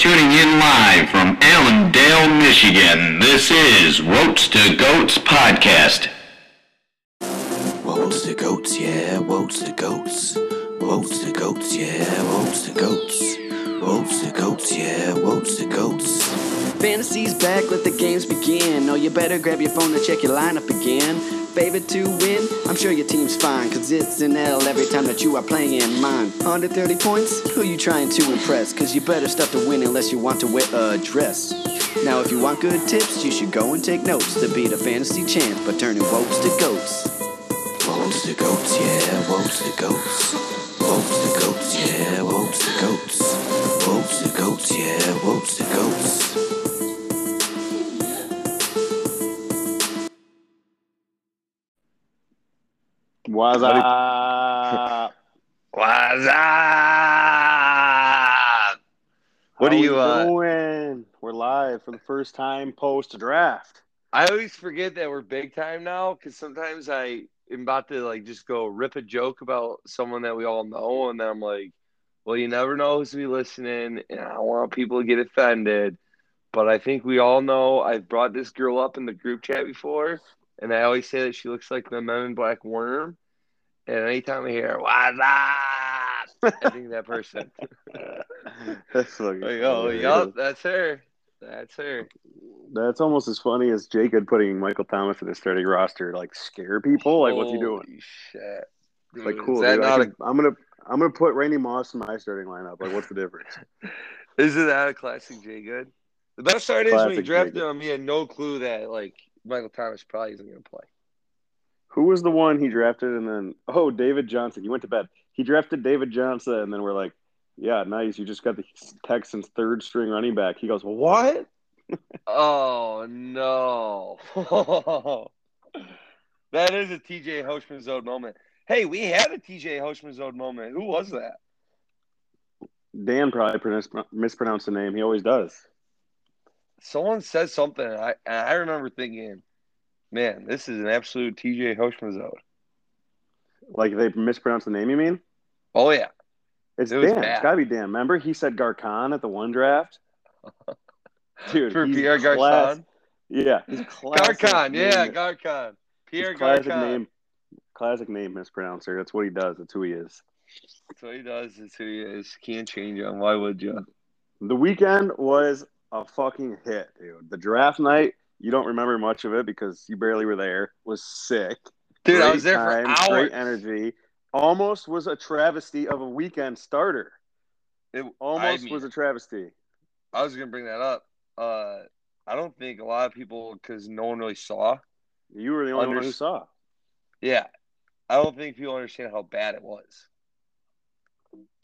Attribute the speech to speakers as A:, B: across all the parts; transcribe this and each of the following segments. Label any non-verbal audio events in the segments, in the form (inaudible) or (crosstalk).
A: tuning in live from Allendale, Michigan. This is Woats to Goats Podcast.
B: Woats to goats, yeah, woats to goats. Woats to goats, yeah, woats to goats. Woats to goats, yeah, woats to goats. Fantasy's back, let the games begin. Oh, you better grab your phone to check your lineup again. Favorite to win? I'm sure your team's fine, cause it's an L every time that you are playing in mine. 130 points? Who you trying to impress? Cause you better start to win unless you want to wear a dress. Now, if you want good tips, you should go and take notes to beat a fantasy champ by turning woes to goats. Woes to goats, yeah, woes to goats. Woes to goats, yeah, woes to goats. Woes to goats, yeah, woes to goats.
C: What's up? (laughs)
D: What's up? What
C: How
D: do you? Uh,
C: doing? We're live for the first time post draft.
D: I always forget that we're big time now because sometimes I am about to like just go rip a joke about someone that we all know, and then I'm like, "Well, you never know who's be listening, and I don't want people to get offended." But I think we all know I've brought this girl up in the group chat before, and I always say that she looks like the Men in Black worm. And anytime I hear "What's up," I think that person. (laughs)
C: That's fucking
D: Like, oh, yup, that's her. That's her.
C: That's almost as funny as Jacob putting Michael Thomas in the starting roster to like scare people. Like, what's he doing?
D: Holy Shit.
C: It's like, cool.
D: Is that
C: dude, I
D: not
C: can- I'm gonna I'm gonna put Randy Moss in my starting lineup. Like, what's the difference? (laughs)
D: isn't that a classic J Good? The best part is when he
C: Classic
D: drafted him, he had no clue that like Michael Thomas probably isn't going to play.
C: Who was the one he drafted? And then oh, David Johnson. You went to bed. He drafted David Johnson, and then we're like, yeah, nice. You just got the Texans' third string running back. He goes, what? (laughs)
D: Oh no, (laughs) that is a TJ Hoshman zone moment. Hey, we had a TJ Hoshman zone moment. Who was that?
C: Dan probably mispronounced the name. He always does.
D: Someone says something, and I I remember thinking, man, this is an absolute TJ Hoshman zone.
C: Like they mispronounced the name. You mean?
D: Oh yeah,
C: It's
D: It
C: Dan. It's got to be Dan. Remember, he said Garcon at the one draft. (laughs) Dude,
D: for Pierre
C: class-
D: Garcon.
C: Yeah,
D: Garcon, yeah,
C: name-
D: Garcon.
C: his
D: Pierre
C: classic
D: Garcon.
C: name. Classic name mispronouncer. That's what he does. That's who he is.
D: That's what he does. That's who he is. Can't change him. Why would you?
C: The weekend was a fucking hit, dude. The draft night, you don't remember much of it because you barely were there. Was sick.
D: Dude, I was there
C: time,
D: for hours.
C: Great energy. Almost was a travesty of a weekend starter.
D: It,
C: Almost
D: I mean,
C: was a travesty.
D: I was gonna bring that up. Uh, I don't think a lot of people, because no one really saw.
C: You were the only one who saw.
D: Yeah, I don't think people understand how bad it was.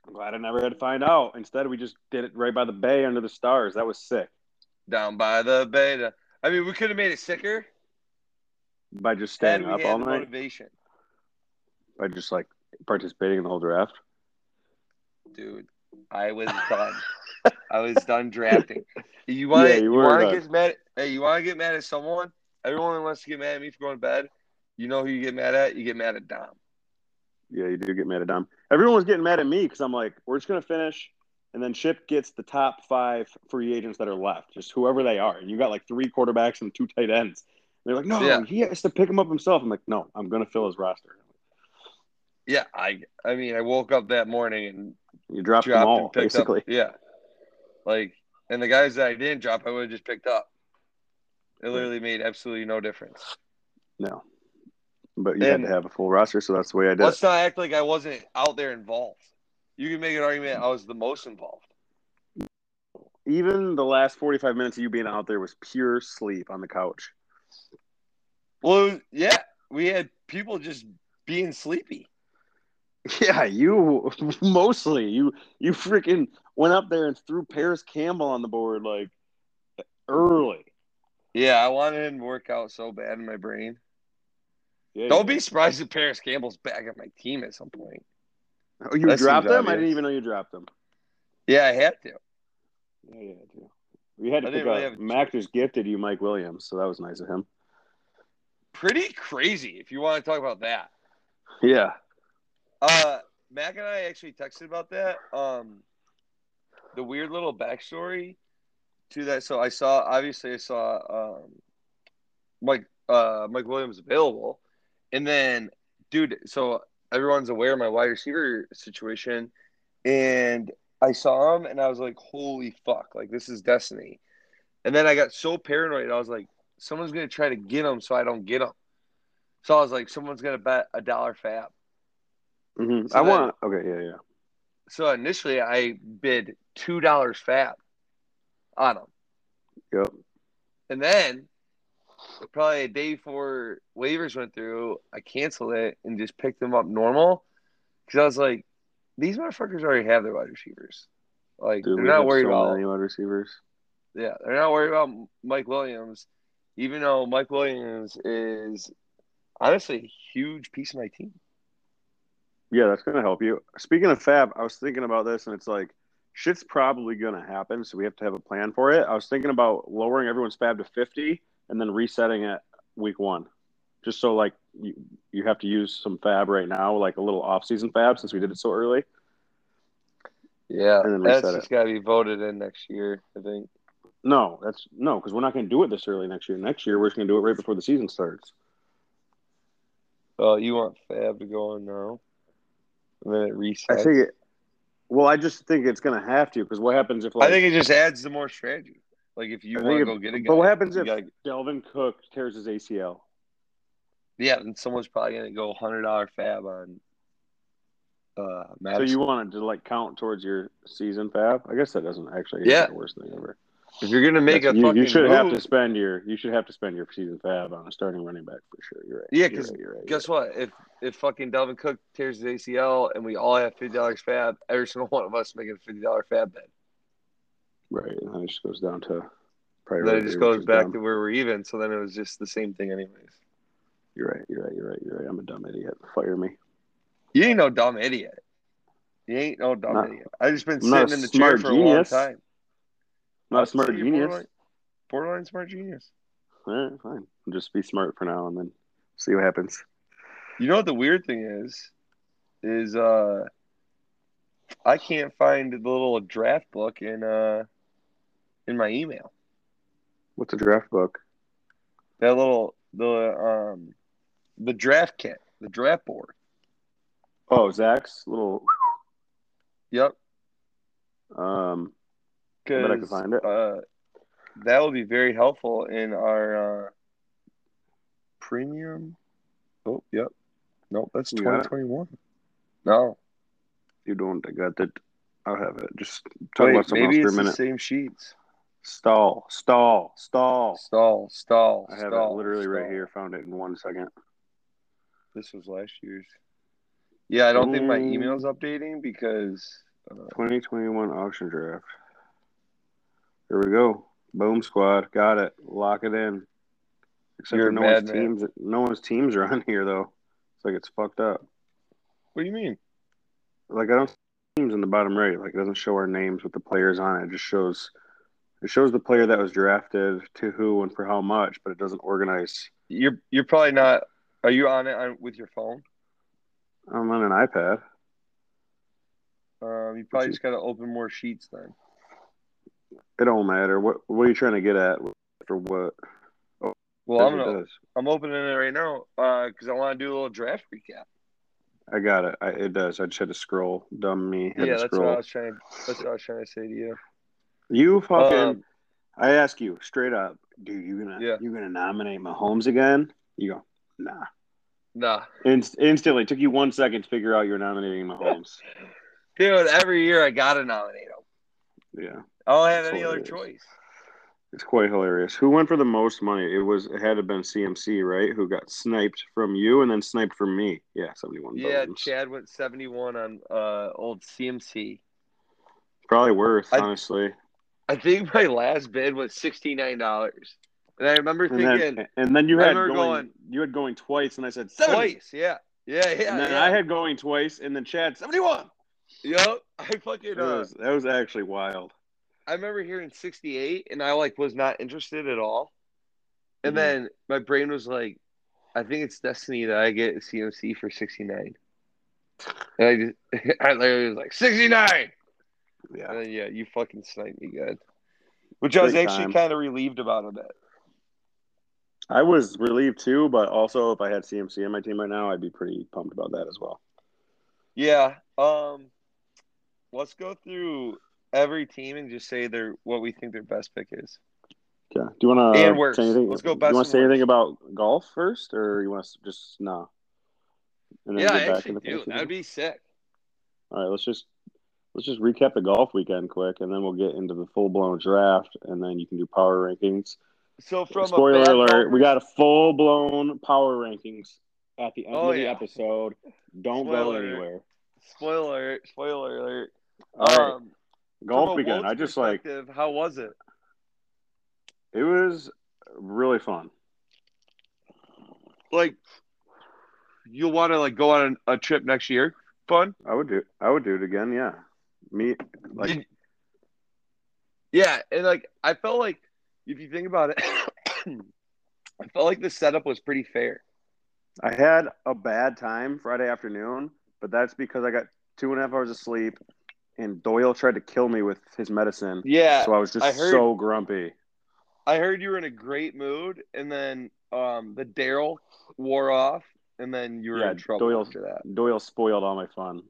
C: I'm glad I never had to find out. Instead, we just did it right by the bay under the stars. That was sick.
D: Down by the beta. I mean, we could have made it sicker.
C: By just staying up all night.
D: motivation,
C: By just like participating in the whole draft.
D: dude. I was done. I was done drafting. You want (laughs)
C: Yeah,
D: to
C: you
D: you want to get mad? Hey, you want to get mad at someone? Everyone wants to get mad at me for going to bed. You know who you get mad at? You get mad at Dom.
C: Yeah, you do get mad at Dom. Everyone was getting mad at me because I'm like, we're just gonna finish, and then Chip gets the top five free agents that are left, just whoever they are. And you got like three quarterbacks and two tight ends. And they're like, no,
D: Yeah.
C: he has to pick them up himself. I'm like, no, I'm gonna fill his roster.
D: Yeah, I I mean, I woke up that morning and
C: You dropped them
D: dropped
C: all,
D: and picked
C: basically.
D: up. Yeah, like, and the guys that I didn't drop, I would have just picked up. It literally made absolutely no difference.
C: No, but you had to have a full roster, so that's the way I did.
D: Let's not act like I wasn't out there involved. You can make an argument I was the most involved.
C: Even the last 45 minutes of you being out there was pure sleep on the couch.
D: Well, yeah, we had people just being sleepy. (laughs)
C: Yeah, you (laughs) mostly you you freaking went up there and threw Parris Campbell on the board like early.
D: Yeah, I wanted him to work out so bad in my brain.
C: Yeah,
D: Don't be surprised if Parris Campbell's back at my team at some point.
C: Oh, you
D: that
C: dropped them? I didn't even know you dropped them.
D: Yeah, I had to.
C: Yeah, yeah, too. We had to
D: I
C: pick
D: really
C: up. Mac just gifted you Mike Williams, so that was nice of him.
D: Pretty crazy if you want to talk about that.
C: Yeah,
D: Uh, Mac and I actually texted about that. Um, the weird little backstory to that. So I saw obviously I saw um, Mike uh, Mike Williams available, and then dude, so everyone's aware of my wide receiver situation, and I saw him and I was like, holy fuck, like this is destiny. And then I got so paranoid, I was like, someone's gonna try to get him so I don't get him. So I was like, someone's gonna bet a dollar fab.
C: Mhm.
D: So
C: I
D: then-
C: want. Okay, yeah, yeah.
D: So initially I bid two dollars fab on him.
C: Yep.
D: And then probably a day before waivers went through, I canceled it and just picked them up normal. Because I was like, these motherfuckers already have their wide receivers. Like
C: Dude,
D: they're not worried
C: so
D: about
C: many wide receivers.
D: yeah, they're not worried about Mike Williams, even though Mike Williams is honestly a huge piece of my team.
C: Yeah, that's gonna help you. Speaking of Fab, I was thinking about this, and it's like shit's probably gonna happen, so we have to have a plan for it. I was thinking about lowering everyone's Fab to fifty and then resetting it week one, just so like you you have to use some Fab right now, like a little off season Fab, since we did it so early.
D: Yeah,
C: And then
D: that's just got to be voted in next year, I think.
C: No, that's no, because we're not gonna do it this early next year. Next year, we're just gonna do it right before the season starts.
D: Well, you want Fab to go on now, and then it resets.
C: I think it. Well, I just think it's gonna have to, because what happens if like
D: I think it just adds the more strategy. Like if you want to
C: think
D: go
C: it-
D: get a guy,
C: But what happens if
D: gotta-
C: Dalvin Cook tears his ACL?
D: yeah, then someone's probably gonna go hundred dollar Fab on. Uh,
C: So you wanted to like count towards your season fab? I guess that doesn't actually
D: Yeah.
C: the worst thing ever.
D: if you're gonna make a
C: you,
D: fucking
C: you should have to spend your you should have to spend your season fab on a starting running back for sure. You're right.
D: Yeah,
C: You're
D: 'cause
C: right, you're right,
D: guess what? If if fucking Dalvin Cook tears his ACL and we all have fifty dollars Fab, every single one of us making a fifty dollar Fab bet.
C: Right. And then it just goes down to priority.
D: then it just goes back
C: dumb.
D: to where we're even. So then it was just the same thing, anyways.
C: You're right. You're right. You're right. You're right. I'm a dumb idiot. Fire me.
D: You ain't no dumb idiot. You ain't no dumb
C: Not-
D: idiot. I just been
C: I'm
D: sitting in the chair for a long
C: genius.
D: time.
C: Not a smart genius.
D: Borderline, borderline smart genius.
C: All right, fine. I'll just be smart for now and then see what happens.
D: You know what the weird thing is? Is uh I can't find the little draft book in uh in my email.
C: What's a draft book?
D: That little the um the draft kit, the draft board.
C: Oh, Zach's little.
D: Yep.
C: Um, I bet I can find it.
D: uh, that will be very helpful in our uh, premium. Oh, yep. Nope, that's
C: You
D: 2021. No.
C: you don't. I got it. I'll have it. Just talk
D: Wait,
C: about something
D: maybe
C: else
D: it's
C: for a
D: the
C: minute.
D: same sheets.
C: Stall, stall, stall.
D: Stall, stall.
C: I have
D: stall,
C: it literally right here. Found it in one second.
D: This was last year's. Yeah, I don't think my email's updating because uh,
C: 2021 auction draft. Here we go. Boom squad. Got it. Lock it in. Except
D: You're
C: for no one's teams. No one's teams are on here though. It's like it's fucked up.
D: what do you mean?
C: Like I don't see teams in the bottom right. Like it doesn't show our names with the players on it. It just shows it shows the player that was drafted to who and for how much, but it doesn't organize.
D: You're you're probably not. Are you on it on, with your phone?
C: I'm on an iPad.
D: Um, you probably just got to open more sheets then.
C: It don't matter. What what are you trying to get at for what?
D: Well, I'm gonna. I'm opening it right now because I want to do a little draft recap.
C: I got it. I, it does. I just had to scroll. Dumb me. Had
D: yeah, that's
C: scroll.
D: what I was trying. That's what I was trying to say to you.
C: You fucking.
D: Um,
C: I ask you straight up, dude. You gonna
D: Yeah.
C: you gonna nominate Mahomes again? You go, nah.
D: Nah,
C: Inst- instantly took you one second to figure out you're nominating Mahomes. (laughs)
D: dude. Every year I gotta nominate him.
C: yeah,
D: I don't have any other choice.
C: it's quite hilarious. Who went for the most money? It was it had to have been CMC, right? Who got sniped from you and then sniped from me? Yeah, seventy one.
D: Yeah, Chad went 71 on uh, old CMC.
C: Probably worth
D: I-
C: honestly.
D: I think my last bid was $69. And I remember
C: And
D: thinking
C: then, and then you had going,
D: going-
C: you had going twice, and I said 70.
D: twice. Yeah. Yeah, yeah.
C: and then
D: yeah.
C: I had going twice, and then Chad seventy one.
D: Yep. I fucking.
C: That
D: Uh,
C: was that was actually wild.
D: I remember hearing 68 and I like was not interested at all. And
C: Mhm.
D: then my brain was like, I think it's destiny that I get a CMC for 69. And I just, (laughs) I literally was like, 69.
C: Yeah.
D: And yeah, you fucking sniped me good. Which I was actually kind of relieved about a bit.
C: I was relieved too, but also if I had CMC on my team right now, I'd be pretty pumped about that as well.
D: Yeah. Um let's go through every team and just say their what we think their best pick is.
C: Yeah. Do you want to
D: And worse.
C: say anything?
D: Let's go best
C: you want to say anything about golf first, or you want to just no? And
D: Yeah, I
C: get back
D: actually do. That'd be sick.
C: All right, let's just let's just recap the golf weekend quick, and then we'll get into the full blown draft, and then you can do power rankings.
D: So from
C: Spoiler alert: we got a full blown power rankings at the end
D: Oh,
C: of the
D: yeah.
C: episode. Don't go
D: Spoiler.
C: anywhere.
D: spoiler alert, spoiler alert.
C: All right,
D: Um,
C: golf weekend. I just like
D: how was it?
C: it was really fun.
D: Like you'll want to like go on a trip next year? Fun?
C: I would do I would do it again. Yeah, me like
D: Did- yeah, and like I felt like if you think about it, (coughs) I felt like the setup was pretty fair.
C: I had a bad time Friday afternoon, but that's because I got two and a half hours of sleep, and Doyle tried to kill me with his medicine.
D: Yeah,
C: so I was just
D: I heard-
C: so grumpy.
D: I heard you were in a great mood, and then um, the Daryl wore off, and then you were
C: Yeah,
D: in trouble
C: Doyle-
D: after that.
C: Doyle spoiled all my fun.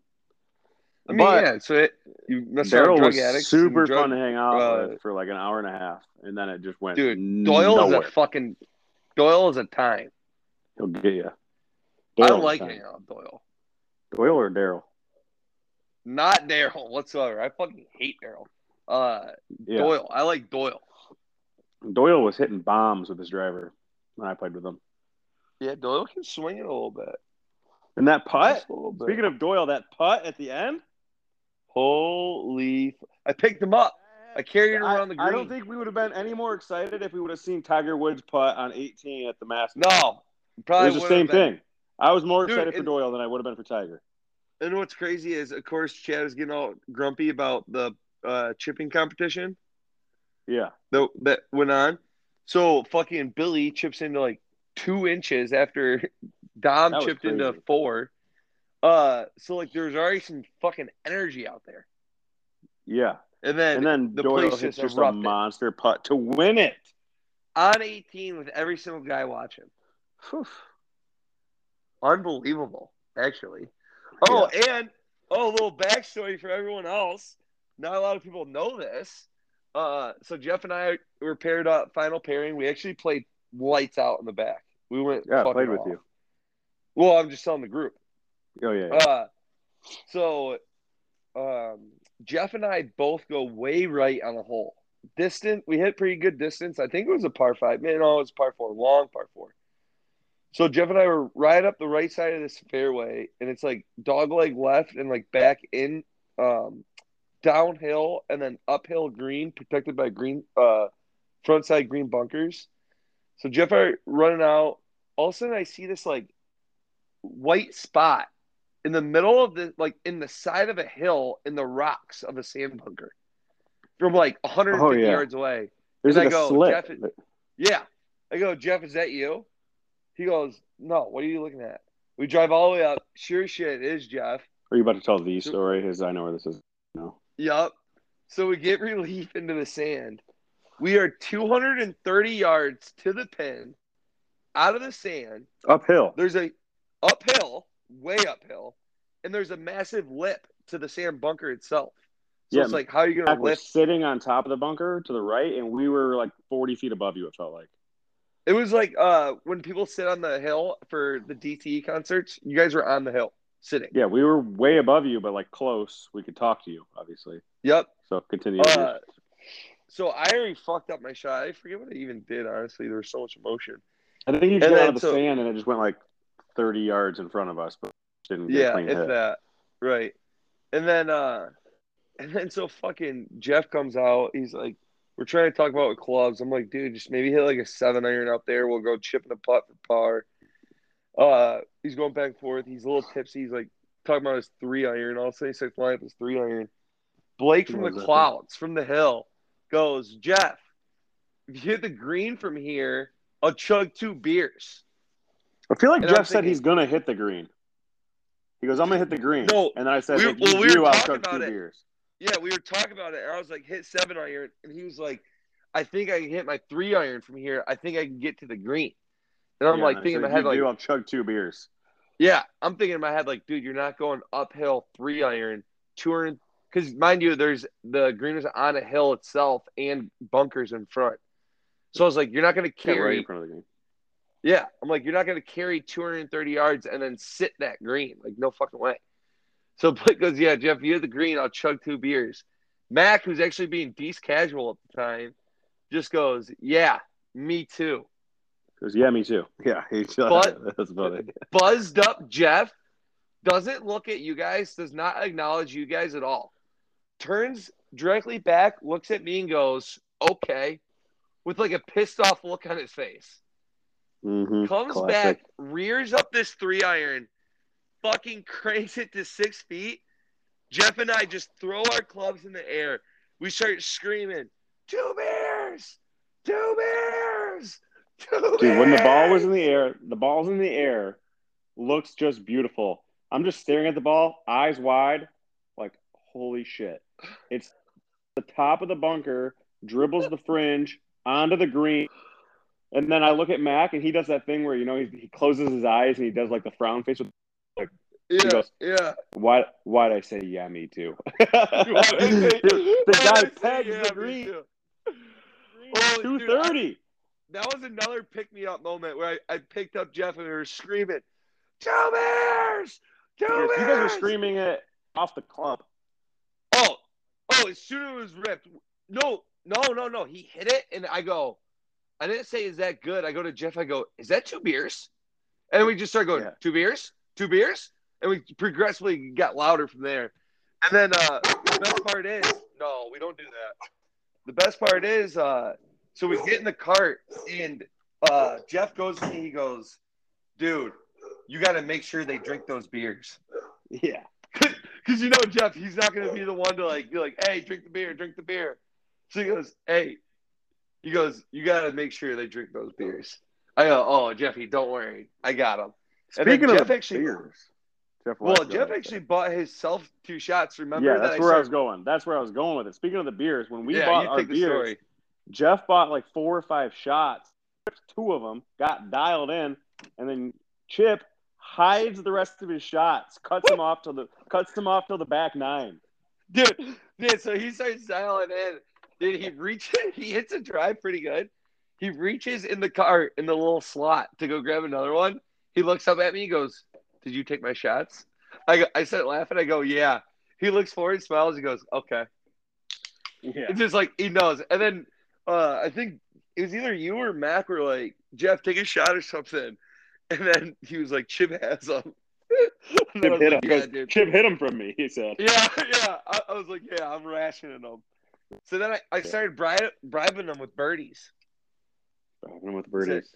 D: I mean,
C: But
D: yeah. So it, you
C: Daryl was
D: addicts,
C: super
D: drug-
C: fun to hang out
D: uh,
C: with for like an hour and a half, and then it just went.
D: Dude, Doyle
C: nowhere.
D: is a fucking Doyle is a time.
C: He'll get you.
D: I don't like hanging out with Doyle.
C: Doyle or Daryl.
D: Not Daryl whatsoever. I fucking hate Daryl. Uh,
C: Yeah,
D: Doyle. I like Doyle.
C: Doyle was hitting bombs with his driver when I played with him.
D: Yeah, Doyle can swing it a little bit.
C: And that putt.
D: Just a little bit.
C: Speaking of Doyle, that putt at the end.
D: Holy, f- I picked him up. I carried
C: I,
D: around the green.
C: I don't think we would have been any more excited if we would have seen Tiger Woods putt on 18 at the Masters.
D: No,
C: it
D: probably
C: was the same
D: been.
C: thing. I was more
D: Dude,
C: excited for Doyle than I would have been for Tiger.
D: And what's crazy is, of course, Chad is getting all grumpy about the uh, chipping competition
C: Yeah,
D: that that went on. So fucking Billy chips into like two inches after (laughs) Dom chipped into four. Uh, so like there's already some fucking energy out there,
C: yeah.
D: and then,
C: And then
D: the
C: Doyle
D: place
C: hits
D: just
C: a monster putt to win it.
D: on 18 with every single guy watching.
C: Whew.
D: Unbelievable, actually. Oh, and oh, a little backstory for everyone else. Not a lot of people know this. Uh, so Jeff and I were paired up, final pairing. We actually played lights out in the back. We went.
C: Yeah, played with
D: off.
C: you.
D: Well, I'm just telling the group.
C: Oh yeah.
D: Uh, so um, Jeff and I both go way right on the hole. Distant, we hit pretty good distance. I think it was a par five. Man, no, it was par four, long par four. So Jeff and I were right up the right side of this fairway, and it's like dog leg left and like back in, um, downhill and then uphill green, protected by green, uh, front side green bunkers. So Jeff and I running out. All of a sudden, I see this like white spot in the middle of the like in the side of a hill in the rocks of a sand bunker from like 150
C: Oh, yeah.
D: yards away.
C: There's like
D: I
C: a
D: go. Jeff- Yeah. I go, Jeff, is that you? He goes, No, what are you looking at? We drive all the way up. Sure shit, it is Jeff.
C: Are you about to tell the story? Because I know where this is. No.
D: Yup. So we get (laughs) relief into the sand. We are 230 yards to the pin out of the sand.
C: Uphill.
D: There's a uphill, way uphill, and there's a massive lip to the sand bunker itself. So
C: Yeah,
D: it's like, how are you going to
C: was
D: lift?
C: sitting on top of the bunker to the right, and we were like 40 feet above you. It felt like.
D: It was like uh, when people sit on the hill for the DTE concerts. You guys were on the hill sitting.
C: Yeah, we were way above you, but like close. We could talk to you, obviously.
D: Yep.
C: So continue.
D: Uh, so I already fucked up my shot. I forget what I even did. Honestly, there was so much emotion.
C: I think you just
D: and
C: got out of the
D: so-
C: sand, and it just went like 30 yards in front of us, but didn't get a
D: Yeah,
C: clean
D: if
C: hit.
D: that. Right. And then uh (laughs) and then so fucking Jeff comes out. He's like, We're trying to talk about with clubs. I'm like, dude, just maybe hit like a seven iron up there. We'll go chipping a putt for par. Uh he's going back and forth. He's a little tipsy. He's like talking about his three iron. I'll say six line up his three iron. Blake from the clouds, from the hill, goes, Jeff, if you hit the green from here, I'll chug two beers.
C: I feel like
D: And
C: Jeff said he's gonna hit the green. He goes, "I'm gonna hit the green."
D: No,
C: and then I said,
D: we-
C: "If
D: well, we were talking about it.
C: beers."
D: yeah, we were talking about it, and I was like, hit seven iron, and he was like, I think I can hit my three iron from here. I think I can get to the green. And I'm
C: Yeah,
D: like thinking in my head,
C: "You
D: like,
C: do, I'll chug two beers.
D: yeah, I'm thinking in my head, like, dude, you're not going uphill three iron, two iron, because mind you, there's the green is on a hill itself and bunkers in front. So I was like, you're not going to carry Yeah, I'm like, you're not going to carry 230 yards and then sit that green. Like, no fucking way. So (laughs) Blake goes, yeah, Jeff, you hit the green. I'll chug two beers. Mac, who's actually being decent casual at the time, just goes, yeah, me too.
C: Goes, yeah, me too. (laughs) Yeah, he
D: But- (laughs)
C: that's it.
D: Buzzed up Jeff doesn't look at you guys, does not acknowledge you guys at all. Turns directly back, looks at me and goes, okay, with like a pissed off look on his face.
C: Mm-hmm.
D: comes
C: Classic.
D: back, rears up this three iron, fucking cranks it to six feet. Jeff and I just throw our clubs in the air. We start screaming, two bears, two bears, two
C: Dude, when the ball was in the air, the ball's in the air, looks just beautiful. I'm just staring at the ball, eyes wide, like holy shit. It's the top of the bunker, dribbles the fringe onto the green, and then I look at Mac, and he does that thing where you know he, he closes his eyes and he does like the frown face. With
D: yeah,
C: goes-
D: yeah.
C: why? Why'd I say yeah, me too? (laughs) (laughs) The guy pegs
D: yeah,
C: the green. Two thirty.
D: That was another pick me up moment where I, I picked up Jeff and we were screaming, two beers, two
C: You guys are screaming it off the club.
D: Oh, oh, as soon as it was ripped. No, no, no, no. He hit it, and I go, I didn't say, is that good? I go to Jeff, I go, is that two beers? And we just start going,
C: Yeah.
D: two beers, two beers. And we progressively got louder from there. And then uh, the best part is, no, we don't do that. The best part is, uh, so we get in the cart, and uh, Jeff goes to me, he goes, dude, you got to make sure they drink those beers.
C: Yeah. (laughs)
D: Because you know Jeff, he's not gonna be the one to like be like, "Hey, drink the beer, drink the beer." So he goes, "Hey," he goes, "You gotta make sure they drink those beers." I go, "Oh, Jeffy, don't worry, I got them."
C: Speaking of
D: Jeff actually-
C: beers, Jeff
D: Well, Jeff actually bought himself two shots. Remember?
C: yeah,
D: that
C: that's where I was going. That's where I was going with it. Speaking of the beers, when we
D: yeah,
C: bought our beers,
D: story.
C: Jeff bought like four or five shots, two of them, got dialed in, and then Chip hides the rest of his shots, cuts them off till the cuts them off till the back nine.
D: dude. Dude, so he starts dialing in. Dude, he reaches, (laughs) he hits a drive pretty good. He reaches in the cart in the little slot to go grab another one. He looks up at me. He goes, "Did you take my shots?" I go, I start laughing. I go, "Yeah." He looks forward, smiles. He goes, "Okay."
C: Yeah,
D: It's just like he knows. And then uh, I think it was either you or Mac were like, "Jeff, take a shot or something." And then he was like, "Chip has them." (laughs) Then
C: Chip hit
D: like,
C: him.
D: "Yeah,
C: Chip hit him from me. He said.
D: Yeah, (laughs) yeah. I, I was like, yeah, I'm rationing them. So then I, I started bri- bribing them with birdies.
C: Driving with birdies.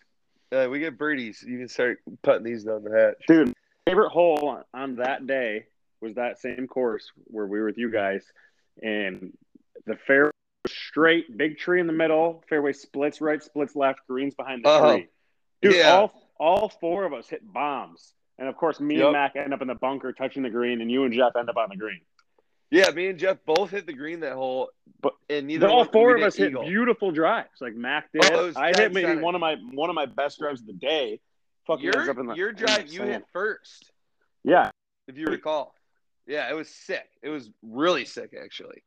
D: Uh, we get birdies. You can start putting these down the hatch.
C: Dude, favorite hole on, on that day was that same course where we were with you guys, and the fairway was straight, big tree in the middle, fairway splits right, splits left, greens behind the
D: Uh-huh.
C: tree. Dude,
D: Yeah.
C: all all four of us hit bombs, and of course, me
D: Yep.
C: and Mac end up in the bunker touching the green, and you and Jeff end up on the green.
D: Yeah, me and Jeff both hit the green that hole,
C: But-
D: and neither
C: all four of us hit
D: eagle.
C: beautiful drives, like Mac did.
D: Oh,
C: I hit maybe one of my one of my best drives of the day. Fucking
D: Your
C: up in the,
D: your drive, you hit first,
C: Yeah,
D: if you recall. Yeah, it was sick. It was really sick, actually.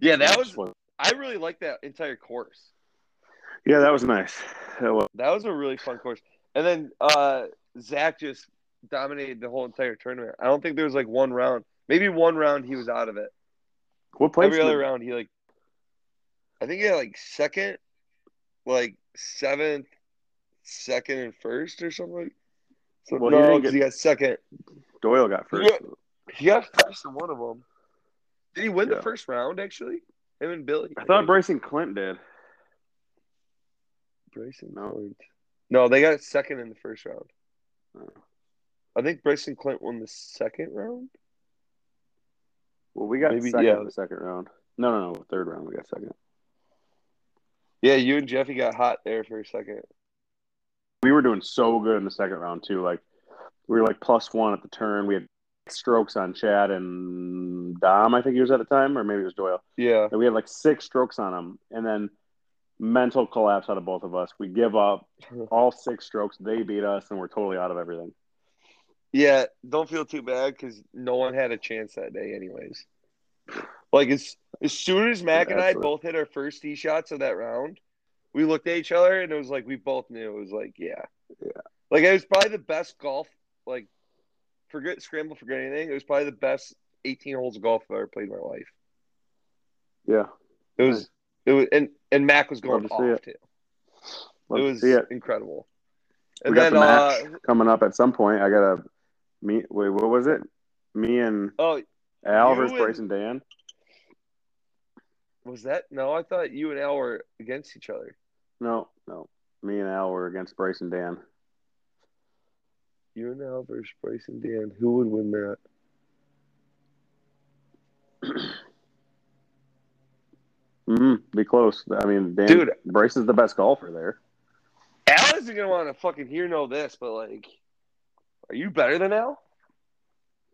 D: Yeah, that was. I really liked that entire course.
C: Yeah, that was nice. That was.
D: That was a really fun course. And then uh, Zach just dominated the whole entire tournament. I don't think there was like one round. Maybe one round he was out of it.
C: What place?
D: Every other round he like, I think he had like second, like seventh, second and first or something. So
C: Well,
D: no, because he got second.
C: Doyle got first.
D: Yeah. He got first in one of them. Did he win
C: Yeah.
D: the first round? Actually, him and Billy.
C: I thought Bryson Clint did.
D: Bryson
C: No.
D: Clint. No, they got second in the first round.
C: Oh.
D: I think Bryson Clint won the second round.
C: Well, we got
D: Maybe-
C: second
D: yeah.
C: in the second round. No, no, no. Third round, we got second.
D: Yeah, you and Jeffy got hot there for a second.
C: We were doing so good in the second round too. Like we were like plus one at the turn. We had strokes on Chad and Dom. I think he was at the time, or maybe it was Doyle.
D: Yeah.
C: And we had like six strokes on him, and then mental collapse out of both of us. We give up all six strokes. They beat us, and we're totally out of everything.
D: Yeah, don't feel too bad because no one had a chance that day, anyways. Like as as soon as Mac and I both hit our first tee shots of that round, we looked at each other and it was like we both knew it was like yeah,
C: Yeah.
D: Like it was probably the best golf. Like forget scramble, forget anything. It was probably the best 18 holes of golf I've ever played in my life.
C: Yeah,
D: It was it was and and Mac was going
C: to
D: off too.
C: Love
D: it was
C: it.
D: incredible.
C: We
D: And
C: got
D: then
C: the
D: uh,
C: coming up at some point. I got meet. Wait, what was it? Me and
D: oh
C: Al versus
D: and-
C: Bryce and Dan.
D: was that no? I thought you and Al were against each other.
C: No, no. Me and Al were against Bryce and Dan.
D: You and Al versus Bryce and Dan. Who would win that?
C: hmm (clears throat) Be close. I mean, Dan,
D: Dude.
C: Bryce is the best golfer there.
D: Al isn't gonna want to fucking hear no this, but like, are you better than Al?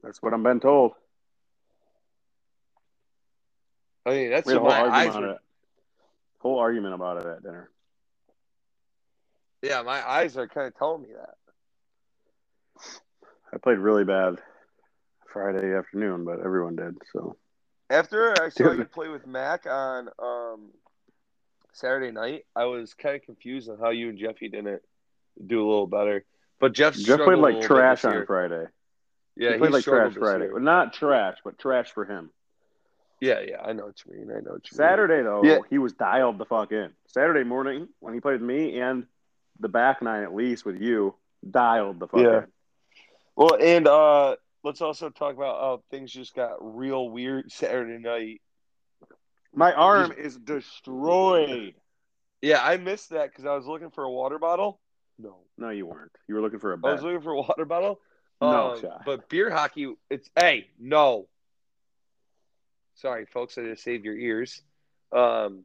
C: That's what I'm been told.
D: I mean, that's
C: We had a whole
D: my
C: argument
D: eyes
C: on
D: were.
C: it. Whole argument about it at dinner.
D: Yeah, my eyes are kind of telling me that.
C: I played really bad Friday afternoon, but everyone did. So
D: After I saw you (laughs) play with Mac on um, Saturday night, I was kind of confused on how you and Jeffy didn't do a little better. But Jeff
C: Jeff played like trash on Friday.
D: Yeah,
C: he played like trash Friday.
D: year.
C: Not trash, but trash for him.
D: Yeah, yeah, I know what you mean. I know what you mean.
C: Saturday though,
D: Yeah.
C: he was dialed the fuck in. Saturday morning when he played with me and the back nine at least with you, dialed the fuck
D: Yeah.
C: in.
D: Well, and uh, let's also talk about how things just got real weird (laughs) Saturday night.
C: My arm is destroyed.
D: Yeah, I missed that because I was looking for a water bottle. No,
C: No, you weren't. You were looking for a
D: I
C: bet.
D: was looking for a water bottle.
C: No
D: Um,
C: shot.
D: But beer hockey, it's hey, no. Sorry, folks, I just saved your ears. Um,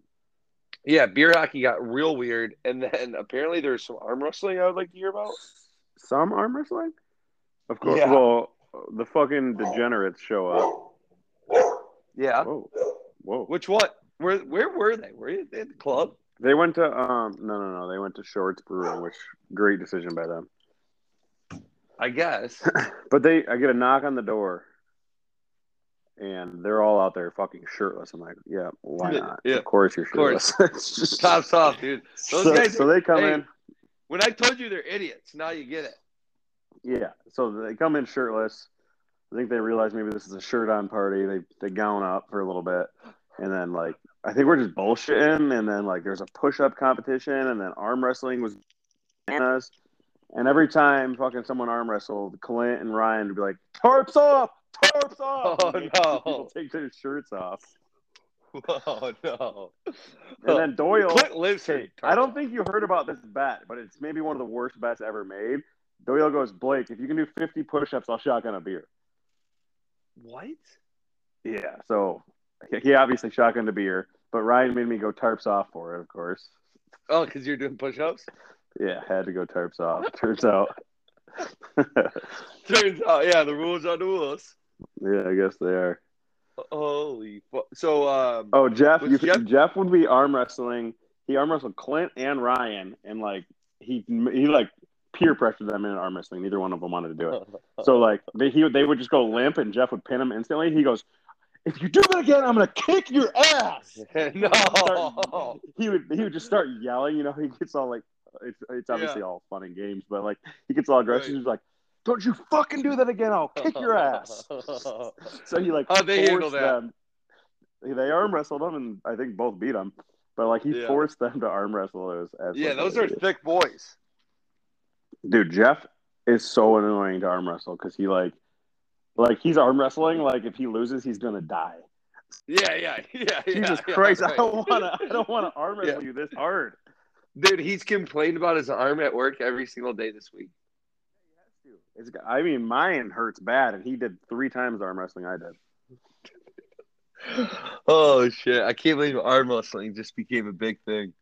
D: yeah, beer hockey got real weird, and then (laughs) apparently there's some arm wrestling I would like to hear about.
C: Some arm wrestling? Of course.
D: Yeah.
C: Well, the fucking degenerates show up.
D: Yeah,
C: Whoa. Whoa.
D: which one? Where where were they? Were they at the club?
C: They went to um no no no they went to Shorts Brewing, which great decision by them.
D: I guess. (laughs)
C: But they I get a knock on the door and they're all out there fucking shirtless. I'm like, yeah, why not?
D: Yeah.
C: Of course you're
D: course.
C: shirtless. (laughs) it's just
D: Tops off, dude. (laughs) Those
C: so,
D: guys.
C: so they come
D: hey,
C: in
D: When I told you they're idiots, now you get it.
C: yeah. So they come in shirtless. I think they realize maybe this is a shirt on party. They they gown up for a little bit. And then like I think we're just bullshitting and then like there's a push up competition and then arm wrestling was us, And every time fucking someone arm wrestled, Clint and Ryan would be like, Tarps off! Tarps off!
D: Oh, no.
C: People take their shirts off. (laughs)
D: Oh no.
C: And then Doyle
D: Clint lives here.
C: I don't think you heard about this bet, but it's maybe one of the worst bets ever made. Doyle goes, Blake, if you can do 50 push ups, I'll shotgun a beer.
D: What?
C: Yeah, so he obviously shotgunned a beer, but Ryan made me go tarps off for it, of course.
D: Oh, because you're doing push-ups.
C: Yeah, had to go tarps off. Turns out.
D: Turns out, yeah, the rules are the rules.
C: yeah, I guess they are.
D: Holy fuck! So, um,
C: Oh, Jeff, you,
D: Jeff-
C: Jeff would be arm wrestling. He arm wrestled Clint and Ryan, and like he he like peer pressured them in arm wrestling. Neither one of them wanted to do it. (laughs) So like they he, they would just go limp, and Jeff would pin him instantly. He goes, "If you do that again, I'm gonna kick your ass." (laughs)
D: no.
C: He would he would just start yelling. You know, he gets all like it's it's obviously all fun and games, but like he gets all aggressive.
D: Right.
C: He's like, "Don't you fucking do that again! I'll kick your ass." (laughs) So he like
D: How'd they
C: forced
D: that?
C: them. They arm wrestled him, and I think both beat him. But like he
D: Yeah.
C: forced them to arm wrestle. Absolutely
D: yeah, those are thick boys.
C: dude. Jeff is so annoying to arm wrestle because he like, like he's arm wrestling. Like if he loses, he's gonna die.
D: Yeah, yeah, (laughs) yeah.
C: Jesus
D: yeah,
C: Christ,
D: yeah,
C: I don't want to. I don't want to (laughs) arm wrestle
D: Yeah.
C: you this hard.
D: Dude, he's complained about his arm at work every single day this week.
C: It's, I mean, mine hurts bad, and he did three times arm wrestling I did. (sighs)
D: oh shit! I can't believe arm wrestling just became a big thing.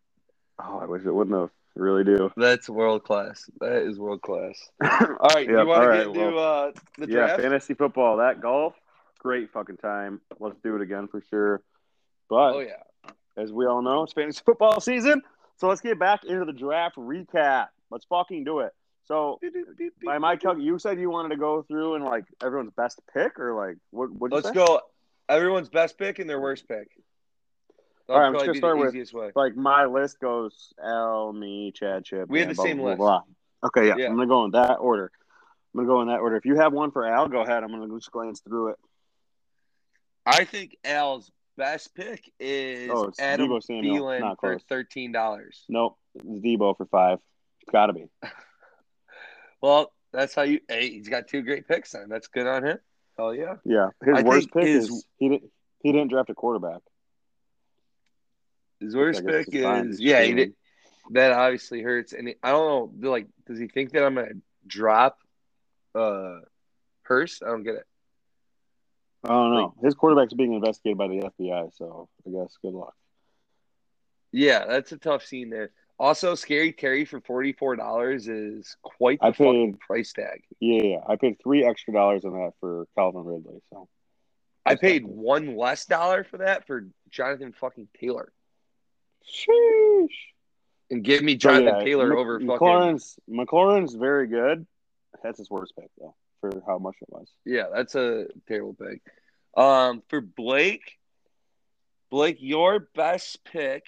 C: Oh, I wish it wouldn't have. I really do. (laughs)
D: That's world class. That is world class. (laughs) All right,
C: Yep,
D: you want
C: all
D: to
C: right,
D: get into
C: well,
D: uh, the
C: yeah, fantasy football, that golf, great fucking time. Let's do it again for sure. But
D: oh yeah.
C: as we all know, it's fantasy (laughs) football season. So let's get back into the draft recap. Let's fucking do it. So by my calc, you said you wanted to go through and like everyone's best pick, or like what? What?
D: Let's go. Everyone's best pick and their worst pick.
C: All right, I'm just gonna start with-
D: way.
C: Like my list goes L, me, Chad, Chip.
D: We
C: and
D: the
C: blah,
D: same
C: blah,
D: list.
C: blah. Okay, yeah,
D: Yeah.
C: I'm gonna go in that order. I'm gonna go in that order. If you have one for Al, go ahead. I'm gonna just glance through it.
D: I think Al's best pick is
C: Oh, it's
D: Adam
C: Deebo Samuel.
D: Thielen
C: Not
D: for thirteen dollars.
C: Nope, it's Deebo for five. It's gotta be. (laughs)
D: Well, that's how you. Hey, he's got two great picks. Then that's good on him. Oh yeah.
C: Yeah, his
D: I
C: worst pick
D: his-
C: is he didn't he didn't draft a quarterback.
D: His worst pick
C: it's
D: is yeah. He that obviously hurts, and I don't know. Like, does he think that I'm gonna drop uh Hurst? I don't get it.
C: I don't know. His quarterback's being investigated by the FBI, so I guess good luck.
D: Yeah, that's a tough scene there. Also, Scary Terry for forty four dollars is quite the
C: I paid-
D: fucking price tag.
C: Yeah, yeah, I paid three extra dollars on that for Calvin Ridley. So
D: I paid one less dollar for that for Jonathan fucking Taylor,
C: sheesh.
D: and give me
C: So,
D: Jonathan
C: yeah,
D: Taylor
C: Mc-
D: over fucking
C: McLaurin's McLaurin's very good. That's his worst pick though, for how much it was.
D: Yeah, that's a terrible pick. Um, for Blake, Blake, your best pick.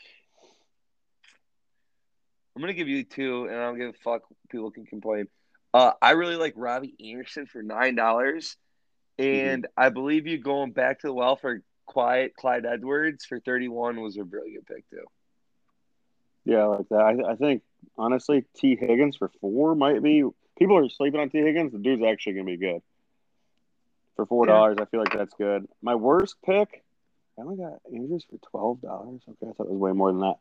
D: I'm gonna give you two, and I don't give a fuck. People can complain. Uh, I really like Robbie Anderson for nine dollars, and I believe you going back to the well for Quiet Clyde Edwards for thirty one was a brilliant pick too.
C: Yeah, like that. I, I think honestly, Tee Higgins for four might be. People are sleeping on Tee Higgins. The dude's actually gonna be good. For four dollars, I feel like that's good. My worst pick, I only got Andrews for twelve dollars. Okay, I thought it was way more than that.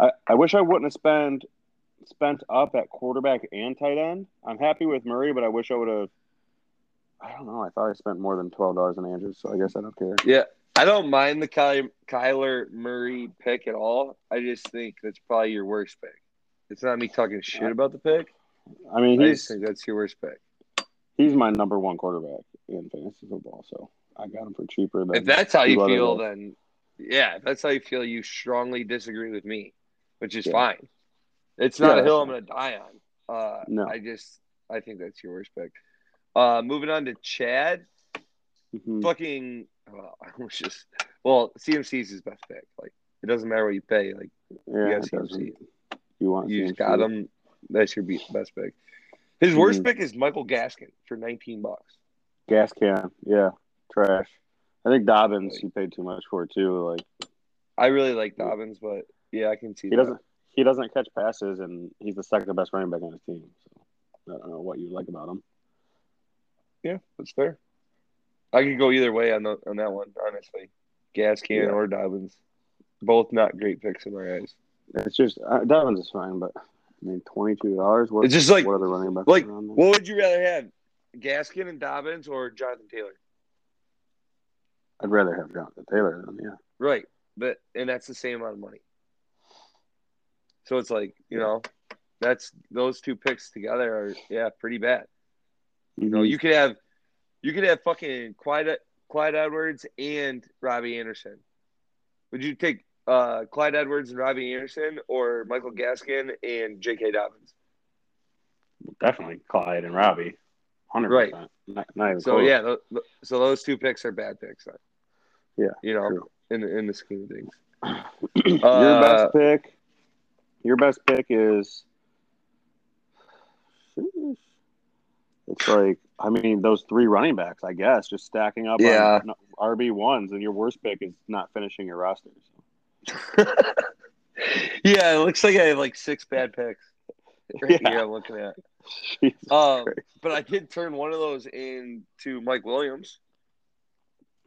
C: I, I wish I wouldn't have spent spent up at quarterback and tight end. I'm happy with Murray, but I wish I would have. I don't know. I thought I spent more than twelve dollars on Andrews, so I guess I don't care.
D: Yeah, I don't mind the Ky- Kyler Murray pick at all. I just think that's probably your worst pick. It's not me talking shit about the pick.
C: I mean,
D: I
C: he's
D: think that's your worst pick.
C: he's my number one quarterback in fantasy football, so I got him for cheaper than.
D: If that's how you feel,
C: guys.
D: then yeah, if that's how you feel, you strongly disagree with me, which is
C: Yeah.
D: fine. It's not
C: Yeah,
D: a hill I'm going to die on. Uh,
C: No.
D: I just I think that's your worst pick. Uh, moving on to Chad,
C: Mhm.
D: fucking. Oh, I was just well, CMC is his best pick. Like it doesn't matter what you pay. Like
C: Yeah,
D: you got. CMC.
C: You want
D: you just
C: CMC.
D: got him. That's your be- best pick. His worst
C: Mhm.
D: pick is Michael Gaskin for 19 bucks.
C: Gas can, yeah, trash. I think Dobbins he paid too much for too. Like
D: I really like Dobbins, but yeah, I can see
C: he
D: that.
C: doesn't he doesn't catch passes, and he's the second best running back on his team. So I don't know what you like about him.
D: Yeah, that's fair. I could go either way on the, on that one, honestly. Gas can
C: Yeah.
D: or Dobbins, both not great picks in my eyes.
C: It's just uh, Dobbins is fine, but I mean twenty two dollars. What
D: It's just like-
C: what other running backs
D: like? What would you rather have, Gaskin and Dobbins or Jonathan Taylor?
C: I'd rather have Jonathan Taylor than yeah.
D: Right, but and that's the same amount of money. So it's like you know, that's those two picks together are yeah pretty bad. You know, you could have you could have fucking Clyde Clyde Edwards and Robbie Anderson. Would you take uh, Clyde Edwards and Robbie Anderson or Michael Gaskin and J.K. Dobbins?
C: definitely Clyde and Robbie, hundred
D: Right.
C: percent. Not, not
D: So
C: close.
D: yeah, th- th- so those two picks are bad picks. Then.
C: Yeah,
D: you know,
C: true.
D: in the, in the scheme of things. (clears throat)
C: your
D: Uh,
C: best pick. Your best pick is. It's like I mean those three running backs. I guess just stacking up
D: Yeah.
C: on RB ones, and your worst pick is not finishing your roster. (laughs)
D: yeah, it looks like I have like six bad picks. Right
C: Yeah.
D: here, I'm looking at. Um, but I did turn one of those into Mike Williams,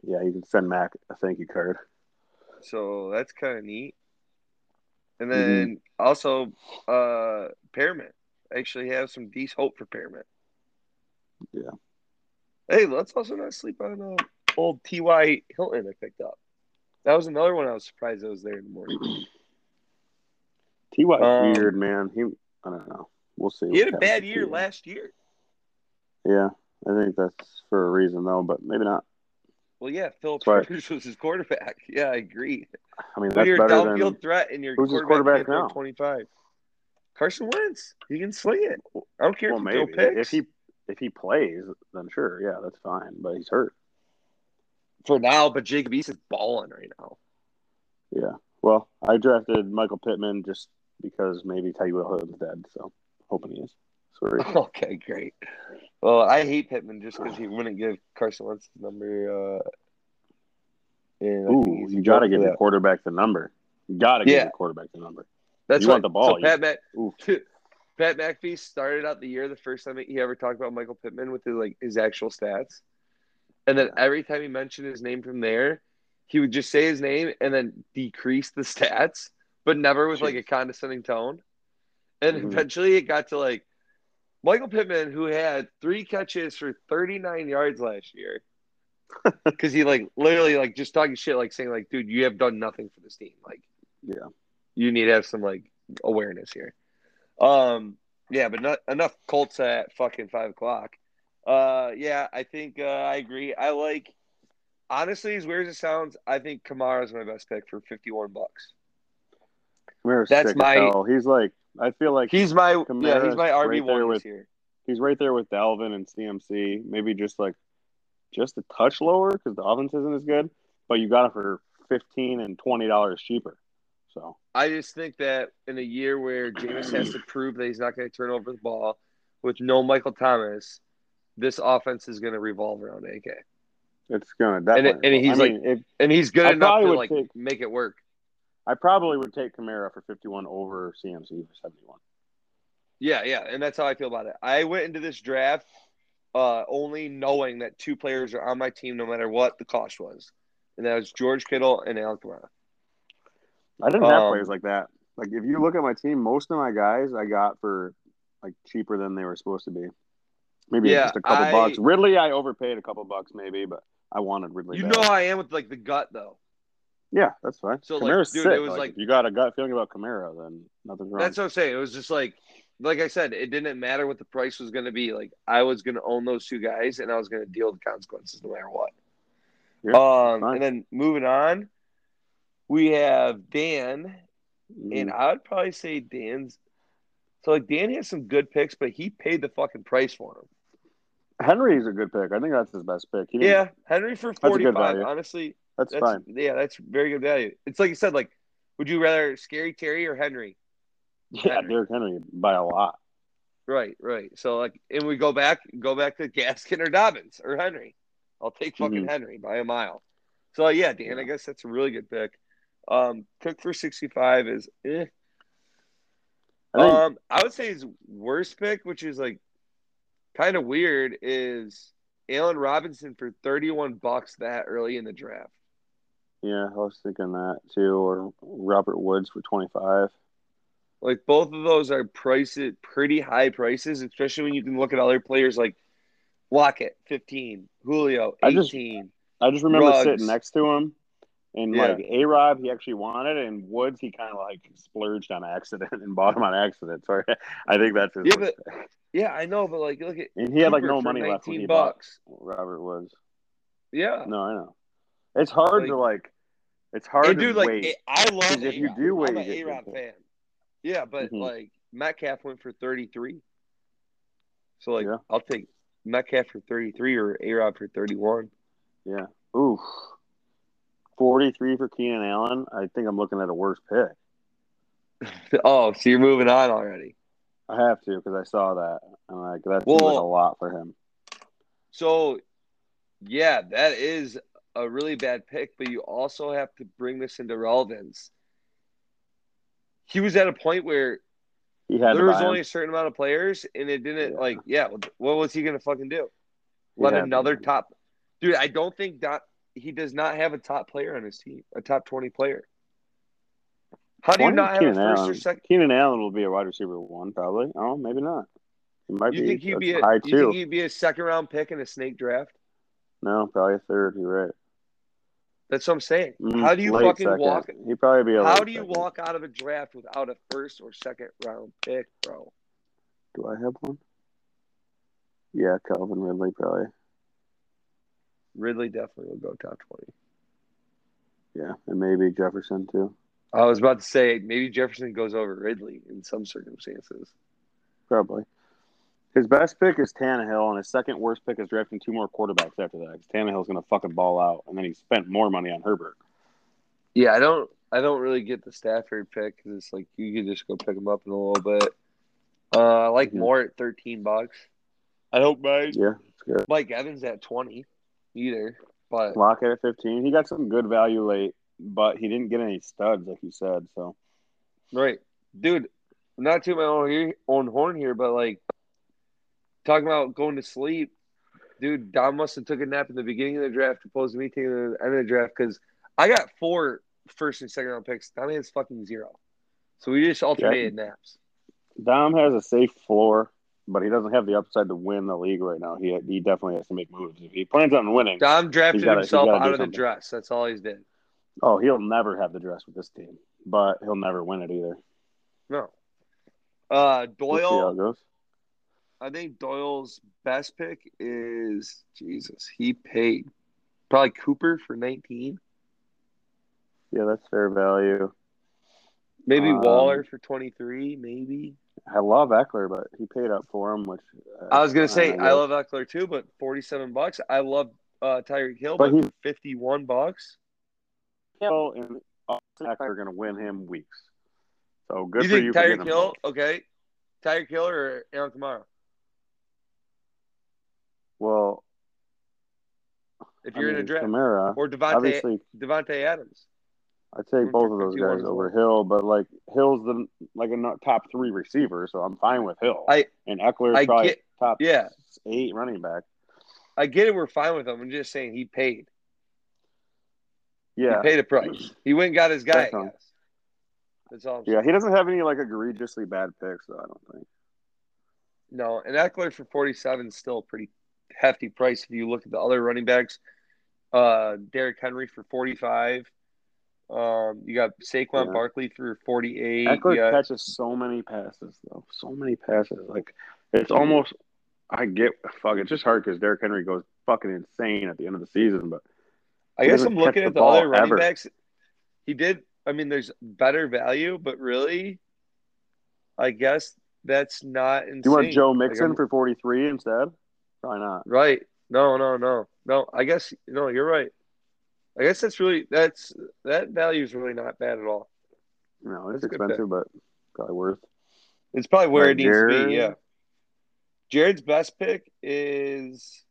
C: Yeah, you can send Mac a thank you card.
D: so that's kind of neat. And
C: Mm-hmm.
D: then also, uh, Pearman. I actually have some decent hope for Pearman.
C: Yeah.
D: Hey, let's also not sleep on uh, old T.Y. Hilton I picked up. That was another one I was surprised I was there in the morning. (clears throat)
C: Ty
D: Um,
C: weird man. He I don't know. We'll see.
D: He had a bad year last year.
C: Yeah, I think that's for a reason though, but maybe not.
D: Well, yeah,
C: right.
D: Rivers (laughs) was his quarterback. (laughs) Yeah, I agree.
C: I mean, that's
D: you're a
C: better
D: downfield
C: than
D: threat and your
C: Who's his
D: quarterback,
C: quarterback now?
D: 25. Carson Wentz. He can sling it. I don't care
C: well,
D: if
C: maybe
D: picks.
C: if he if he plays, then sure, yeah, that's fine. But he's hurt.
D: For now, but Jacob East is balling right now.
C: Yeah. Well, I drafted Michael Pittman just because maybe Teddy Wilhelm's dead, so hoping he is. Sorry. (laughs)
D: Okay, great. Well, I hate Pittman just because he wouldn't give Carson Wentz his number. Uh, and I think
C: Ooh, you got to give
D: the
C: quarterback the number. You got to give
D: Yeah.
C: your quarterback the number.
D: That's
C: you
D: what,
C: want the ball,
D: So Pat, Mac. (laughs) Pat McAfee started out the year the first time he ever talked about Michael Pittman with his, like his actual stats, and then every time he mentioned his name from there, he would just say his name and then decrease the stats, but never with like a condescending tone. And
C: Mhm.
D: eventually, it got to like Michael Pittman, who had three catches for 39 yards last year, (laughs) because he like literally like just talking shit, like saying like, "Dude, you have done nothing for this team. Like,
C: Yeah.
D: you need to have some like awareness here." Um, yeah, but not enough Colts at fucking five o'clock. Uh, yeah, I think uh, I agree. I like honestly, as weird as it sounds, I think Kamara's my best pick for 51 bucks.
C: Kamara's
D: That's my-
C: hell. He's like, I feel like
D: He's my yeah, he's my
C: right
D: RB
C: there
D: one
C: with-
D: year.
C: he's right there with Dalvin and CMC. Maybe just like just a touch lower because the offense isn't as good, but you got it for fifteen and twenty dollars cheaper. So
D: I just think that in a year where Jameis has to prove that he's not going to turn over the ball with no Michael Thomas, this offense is going to revolve around AK,
C: it's gonna
D: it-
C: definitely.
D: and he's
C: I mean, if,
D: and he's good
C: I
D: enough to like
C: take-
D: make it work.
C: I probably would take Kamara for fifty-one over CMC for seventy-one.
D: Yeah, yeah, and that's how I feel about it. I went into this draft uh, only knowing that two players are on my team, no matter what the cost was, and that was George Kittle and Alec Kamara.
C: I didn't have
D: Um,
C: players like that. Like if you look at my team, most of my guys I got for like cheaper than they were supposed to be. Maybe
D: Yeah,
C: just a couple
D: I-
C: bucks. Ridley, I overpaid a couple bucks maybe, but I wanted Ridley.
D: You
C: bad.
D: know how I am with like the gut though.
C: Yeah, that's fine.
D: So, like,
C: Kamara's
D: dude,
C: sick.
D: it was
C: like,
D: like-
C: you got a gut feeling about Kamara, then nothing's wrong.
D: That's what I'm saying. It was just like, like I said, it didn't matter what the price was going to be. Like I was going to own those two guys, and I was going to deal with the consequences no matter what.
C: Yeah,
D: um,
C: fine.
D: and then moving on, we have Dan, and
C: Mhm.
D: I would probably say Dan's. So like Dan has some good picks, but he paid the fucking price for them.
C: Henry's a good pick. I think that's his best pick.
D: Yeah, Henry for forty five. Honestly,
C: that's,
D: that's
C: fine.
D: yeah, that's very good value. It's like you said, like, would you rather Scary Terry or Henry? (laughs)
C: Yeah,
D: Henry.
C: Derrick Henry by a lot.
D: Right, right. So like, and we go back, go back to Gaskin or Dobbins or Henry. I'll take fucking
C: Mhm.
D: Henry by a mile. So yeah, Dan, I guess that's a really good pick. Um, Cook for sixty five is eh.
C: I think
D: Um, I would say his worst pick, which is like kind of weird, is Allen Robinson for thirty one bucks that early in the draft.
C: yeah, I was thinking that too, or Robert Woods for twenty five.
D: Like both of those are priced at pretty high prices, especially when you can look at other players like Lockett, fifteen, Julio,
C: I just-
D: eighteen.
C: I just remember
D: Ruggs.
C: sitting next to him, and
D: Yeah.
C: like A Rob, he actually wanted it, and Woods, he kind of like splurged on accident (laughs) and bought him on accident. So (laughs) I think that's his.
D: Yeah, but yeah, I know, but like look at
C: and he had like no money left when
D: 19
C: he
D: bucks.
C: bought Robert Woods.
D: Yeah,
C: No, I know. It's hard
D: Like-
C: to like. It's hard
D: and
C: to
D: dude, like
C: wait.
D: I love
C: if you do wait,
D: I'm an A
C: good
D: fan. Yeah, but
C: Mhm.
D: like Metcalf went for thirty three, so like
C: Yeah.
D: I'll take Metcalf for thirty three or A Rob for thirty one.
C: yeah. Oof. Forty three for Keenan Allen. I think I'm looking at a worse pick. (laughs)
D: oh, so you're moving on already.
C: I have to because I saw that. I'm like, that seems like a lot for him.
D: So, yeah, that is a really bad pick, but you also have to bring this into relevance. He was at a point where
C: He had
D: there was
C: buy him.
D: only a certain amount of players, and it didn't
C: Yeah.
D: like, yeah. What was he going to fucking do? Let
C: had to
D: another top, dude. I don't think that he does not have a top player on his team, a top twenty player. How do you not have a
C: Keenan
D: first
C: Allen,
D: or second?
C: Keenan Allen will be a wide receiver one, probably. Oh, maybe not. He might
D: You
C: be.
D: think he'd be a,
C: high
D: you think he'd be a second round pick in a snake draft?
C: No, probably a third. You're right.
D: That's what I'm saying.
C: Mm,
D: How do you fucking
C: second.
D: walk?
C: He'd probably be a
D: How do you
C: second.
D: walk out of a draft without a first or second round pick, bro?
C: Do I have one? Yeah, Calvin Ridley probably.
D: Ridley definitely will go top twenty.
C: Yeah, and maybe Jefferson too.
D: I was about to say maybe Jefferson goes over Ridley in some circumstances.
C: Probably. His best pick is Tannehill, and his second worst pick is drafting two more quarterbacks after that. 'cause Tannehill's going to fucking ball out, and then he spent more money on Herbert.
D: Yeah, I don't. I don't really get the Stafford pick because it's like you could just go pick him up in a little bit. Uh, I like
C: Mhm.
D: more at thirteen bucks. I don't mind
C: Yeah, it's good.
D: Mike Evans at twenty either, but
C: Lockett at 15. He got some good value late, but he didn't get any studs, like you said. So,
D: right, dude. Not to my own own horn here, but like talking about going to sleep, dude. Don must have took a nap in the beginning of the draft opposed to me taking the end of the draft because I got four first and second round picks. Don has fucking zero, so we just alternated naps.
C: Dom has a safe floor, but he doesn't have the upside to win the league right now. He he definitely has to make moves. If he plans on winning,
D: Dom drafted
C: gotta-
D: himself out of the dress. That's all he's did.
C: oh, he'll never have the dress with this team, but he'll never win it either.
D: No. Uh,
C: We'll see how it
D: Doyle,
C: goes.
D: I think Doyle's best pick is Jesus. He paid probably Cooper for 19,
C: Yeah, that's fair value.
D: maybe
C: Um,
D: Waller for 23, maybe.
C: I love Ekeler, but he paid up for him, which uh,
D: I was gonna say
C: guess.
D: I love Ekeler too, but 47 bucks. I love uh, Tyreek Hill,
C: But
D: but,
C: he-
D: 51 bucks.
C: Hill and Austin Ekeler are going to win him weeks. So good
D: you
C: for
D: think
C: you.
D: Tyreek Hill? Okay, Tyreek Hill or Aaron Kamara?
C: Well,
D: If you're in
C: mean,
D: a draft,
C: Kamara,
D: or Davante
C: obviously,
D: Davante Adams.
C: I'd take both of those guys over. Hill, but like Hill's the like a top three receiver, so I'm fine with Hill.
D: I-
C: and Ekeler's
D: I
C: probably
D: get-
C: top
D: Yeah,
C: eight running back.
D: I get it. We're fine with him. I'm just saying he paid.
C: Yeah,
D: He paid a price. He went and got his guy. I. That's all. I'm
C: yeah.
D: saying.
C: He doesn't have any like egregiously bad picks, though. I don't think.
D: No, and Ekeler for 47 is still a pretty hefty price if you look at the other running backs. Uh, Derrick Henry for 45. Um, you got Saquon
C: Yeah.
D: Barkley through 48. Ekeler got-
C: catches so many passes, though. So many passes. Like it's almost. I get fuck. It's just hard because Derrick Henry goes fucking insane at the end of the season, but
D: I guess I'm looking at
C: the
D: the other running
C: ever.
D: backs. He did. I mean, there's better value, but really, I guess that's not insane.
C: do you want Joe
D: Like,
C: Mixon
D: I'm-
C: for forty three instead? Probably not.
D: Right. No, no, no. No, I guess no, you're right. I guess that's really that's that value is really not bad at all.
C: No, it's
D: That's
C: expensive, but probably worth.
D: It's probably where it needs to be, yeah. Jared's best pick is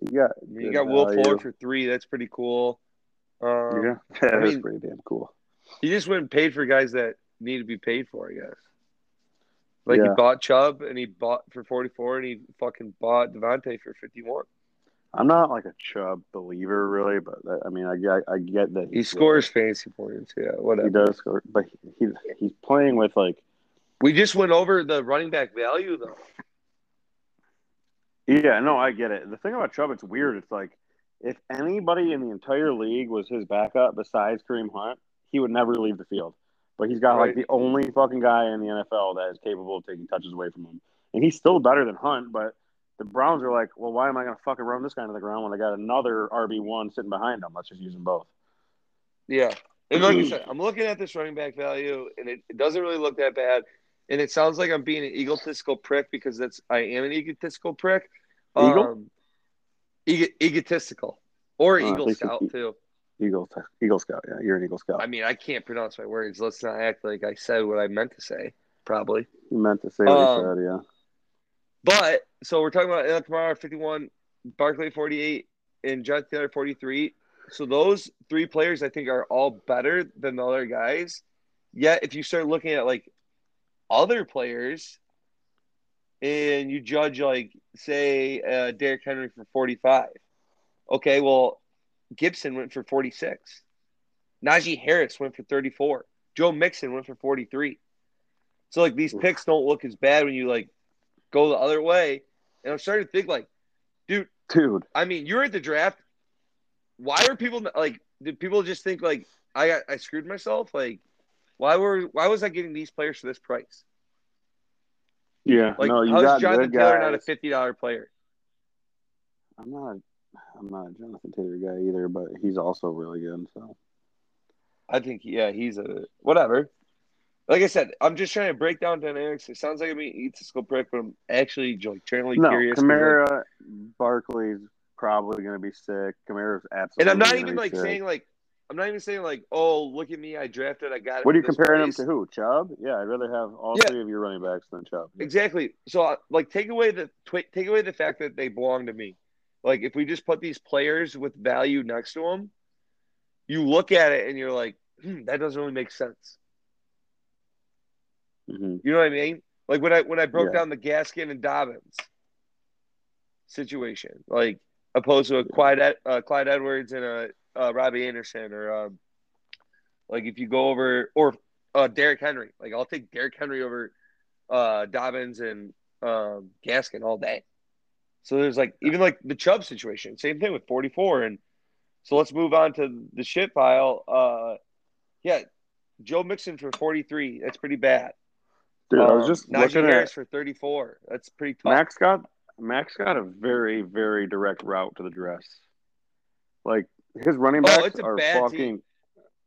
C: You got
D: you got Will
C: value.
D: Fuller for three. That's pretty cool. Um,
C: Yeah, (laughs) that
D: I
C: is
D: mean-
C: pretty damn cool.
D: He just went and paid for guys that need to be paid for, I guess. Like he bought Chubb and he bought for forty four and he fucking bought Davante for fifty one.
C: I'm not like a Chubb believer, really, but that, I mean, I get, I get that
D: He
C: he's-
D: scores fancy points, yeah, whatever.
C: He does score, but he he's playing with like
D: We just went over the running back value though.
C: Yeah, no, I get it. The thing about Chubb, it's weird. It's like if anybody in the entire league was his backup besides Kareem Hunt, he would never leave the field. But he's got like the only fucking guy in the NFL that is capable of taking touches away from him, and he's still better than Hunt. But the Browns are like, well, why am I going to fucking run this guy into the ground when I got another RB one sitting behind him? Let's just use them both.
D: Yeah. And like I said, (clears throat) I'm looking at this running back value and it, it doesn't really look that bad. And it sounds like I'm being an egotistical prick because that's I am an egotistical prick.
C: Eagle?
D: Um, ego, egotistical. Or
C: Oh,
D: Eagle Scout too.
C: Eagle, Eagle Scout. Yeah, you're an Eagle Scout.
D: I mean, I can't pronounce my words. Let's not act like I said what I meant to say, probably.
C: you meant to say what
D: Um,
C: you said, yeah.
D: But so we're talking about Kamara 51, Barkley 48, and John Taylor 43. So those three players I think are all better than the other guys. Yet if you start looking at like other players and you judge like say uh, Derrick Henry for 45. Okay, well Gibson went for 46. Najee Harris went for 34. Joe Mixon went for 43. So like these picks don't look as bad when you like go the other way. And I'm starting to think like, dude,
C: dude.
D: I mean, you're at the draft. Why are people like? Did people just think like I got I screwed myself? Like, why were why was I getting these players for this price?
C: Yeah,
D: Like,
C: no, you
D: how's Jonathan Taylor
C: guys.
D: not a fifty dollar player?
C: I'm not. I'm not a Jonathan Taylor guy either, but he's also really good. So
D: I think yeah, he's a whatever. Like I said, I'm just trying to break down dynamics. It sounds like I'm being egotistical prick, but I'm actually like genuinely
C: no,
D: curious. like,
C: Barkley's probably going to be sick. Kamara's absolutely.
D: and I'm not even like
C: sick.
D: saying like I'm not even saying like, oh, look at me, I drafted, I got it.
C: What are you comparing him to? Who? Chubb? Yeah, I'd rather have all
D: Yeah.
C: three of your running backs than Chubb.
D: Exactly. So, like, take away the take away the fact that they belong to me. Like, if we just put these players with value next to them, you look at it and you're like, hmm, that doesn't really make sense.
C: hmm
D: You know what I mean? Like when I when I broke
C: Yeah.
D: down the Gaskin and Dobbins situation, like opposed to a Clyde uh, Clyde Edwards and a uh, Robbie Anderson, or um, like if you go over or uh, Derrick Henry, like I'll take Derrick Henry over uh, Dobbins and um, Gaskin all day. So there's like even like the Chubb situation, same thing with 44, and so let's move on to the shit pile. Uh, yeah, Joe Mixon for 43, that's pretty bad.
C: Dude, I was
D: Um,
C: just
D: Najee
C: looking
D: Harris
C: at
D: for 34. That's pretty tough.
C: Max got Max got a very very direct route to the dress. Like his running
D: Oh,
C: backs
D: a
C: are fucking
D: team.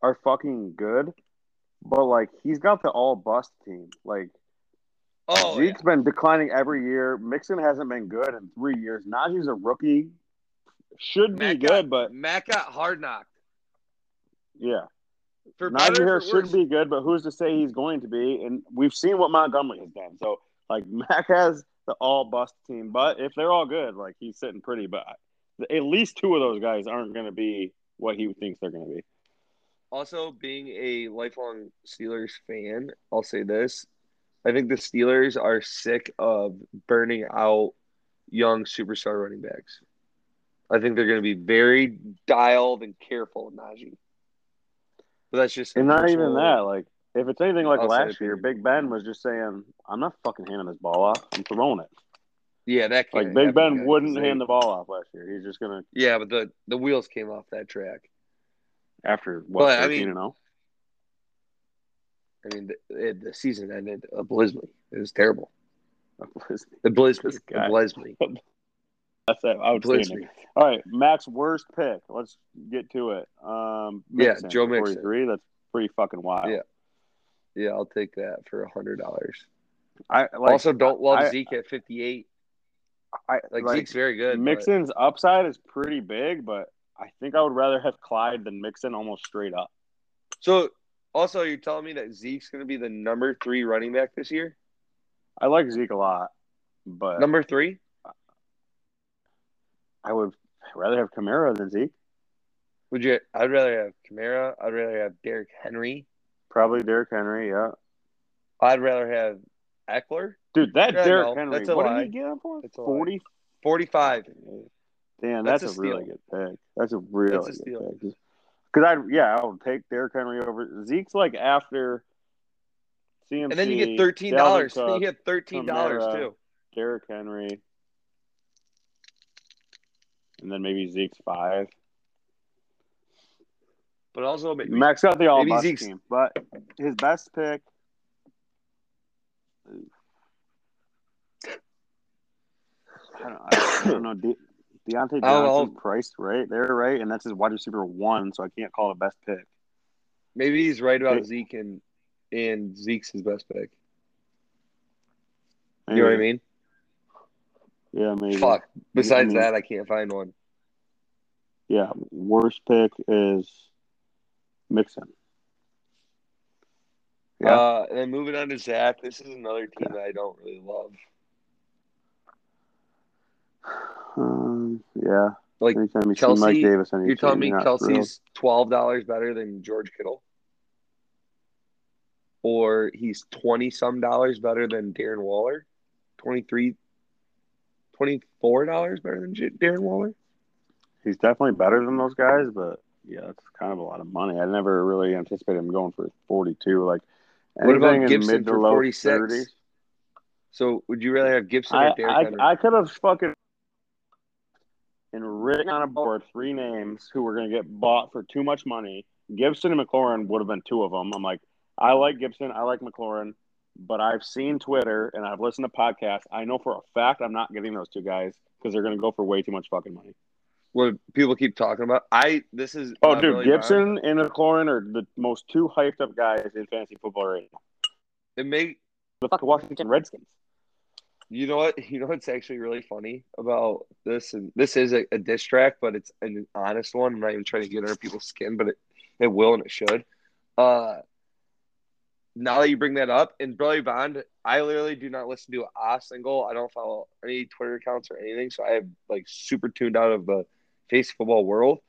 C: are fucking good, but like he's got the all bust team. Like
D: oh, yeah.
C: Zeke's been declining every year. Mixon hasn't been good in three years. Najee's a rookie. Should be
D: Matt
C: good, but
D: Matt got hard knocked.
C: yeah.
D: For
C: Najee Harris should
D: worse.
C: be good, but who's to say he's going to be? And we've seen what Montgomery has done. So like (laughs) Mac has the all bust team, but if they're all good, like he's sitting pretty. But at least two of those guys aren't going to be what he thinks they're going to be.
D: Also, being a lifelong Steelers fan, I'll say this. I think the Steelers are sick of burning out young superstar running backs. I think they're going to be very dialed and careful with Najee. But that's just
C: and not even that. Like if it's anything like last year, Big Ben was just saying, "I'm not fucking handing this ball off. I'm throwing it."
D: Yeah, that
C: like Big Ben wouldn't hand the ball off last year. He's just gonna
D: yeah, but the the wheels came off that track
C: after what
D: but, 13
C: I
D: mean,
C: and 0?
D: I mean, the, the season ended abysmally. It was terrible.
C: That's
D: Abysmally.
C: This guy.
D: Abysmally.
C: it. Outstanding.
D: Abysmally.
C: All right, Mac's worst pick. Let's get to it. Um,
D: Yeah,
C: Mixon
D: Joe Mixon.
C: 43. That's pretty fucking wild.
D: Yeah. Yeah, I'll take that for a hundred dollars.
C: I like,
D: also, don't love
C: I-
D: Zeke at fifty-eight.
C: I
D: Like,
C: like
D: Zeke's very good. but-
C: Mixon's upside is pretty big, but I think I would rather have Clyde than Mixon almost straight up.
D: So, also, you're telling me that Zeke's going to be the number three running back this year?
C: I like Zeke a lot, but
D: Number three?
C: I would rather have Kamara than Zeke.
D: Would you? I'd rather have Kamara. I'd rather have Derrick Henry.
C: Probably Derrick Henry. Yeah,
D: I'd rather have Ekeler.
C: dude, that
D: Yeah,
C: Derrick
D: no,
C: Henry.
D: that's a
C: What
D: lie.
C: did he get him for?
D: That's a.
C: Forty.
D: Forty-five.
C: Damn,
D: That's
C: that's,
D: a
C: a, really good pick. That's a really
D: That's a
C: good pick. Because I, yeah, I would take Derrick Henry over Zeke's. Like after CMC,
D: And then you get thirteen dollars.
C: Dalvin
D: Then
C: Cook, (laughs)
D: you get thirteen dollars too.
C: Derrick Henry, and then maybe Zeke's five.
D: But also, maybe,
C: Max got the all bust
D: Zeke's-
C: team, but his best pick. I don't, I don't know. (coughs) De- Deontay
D: I don't
C: priced right there, right, and that's his wide receiver one, so I can't call it best pick.
D: maybe he's right about
C: Okay.
D: Zeke and and Zeke's his best pick. You know what I mean?
C: Yeah, maybe.
D: Fuck. Besides
C: mean-
D: that, I can't find one.
C: Yeah, worst pick is Mixon. Yeah.
D: Uh, and then moving on to Zach, this is another team that I don't really love. (sighs) (sighs) (sighs)
C: Um, yeah.
D: Like,
C: Anytime you
D: Kelce-
C: see Mike Davis,
D: You're telling me
C: you're
D: Kelce's twelve dollars better than George Kittle, or he's twenty some dollars better than Darren Waller, 23 24 dollars better than Darren Waller.
C: He's definitely better than those guys, but yeah, it's kind of a lot of money. I never really anticipated him going for 42. Like
D: What about
C: anything in
D: Gibson
C: mid to
D: for
C: low
D: 46?
C: 30s.
D: So would you rather have Gibson
C: I,
D: or Derrick Henry?
C: I, I could have fucking and written on a board three names who were going to get bought for too much money. Gibson and McLaurin would have been two of them. I'm like, I like Gibson, I like McLaurin, but I've seen Twitter and I've listened to podcasts. I know for a fact I'm not getting those two guys because they're going to go for way too much fucking money.
D: what people keep talking about. I this is
C: Oh, dude,
D: really
C: Gibson and McLaurin are the most two hyped up guys in fantasy football right now.
D: It make
C: The fucking Washington Redskins.
D: You know what (laughs) you know what's actually really funny about this, and this is a, a diss track, but it's an honest one. I'm not even trying to get under people's skin, but it it will and it should. Uh, now that you bring that up, in Billy Bond, I literally do not listen to a single. I don't follow any Twitter accounts or anything, so I have like super tuned out of the face football world.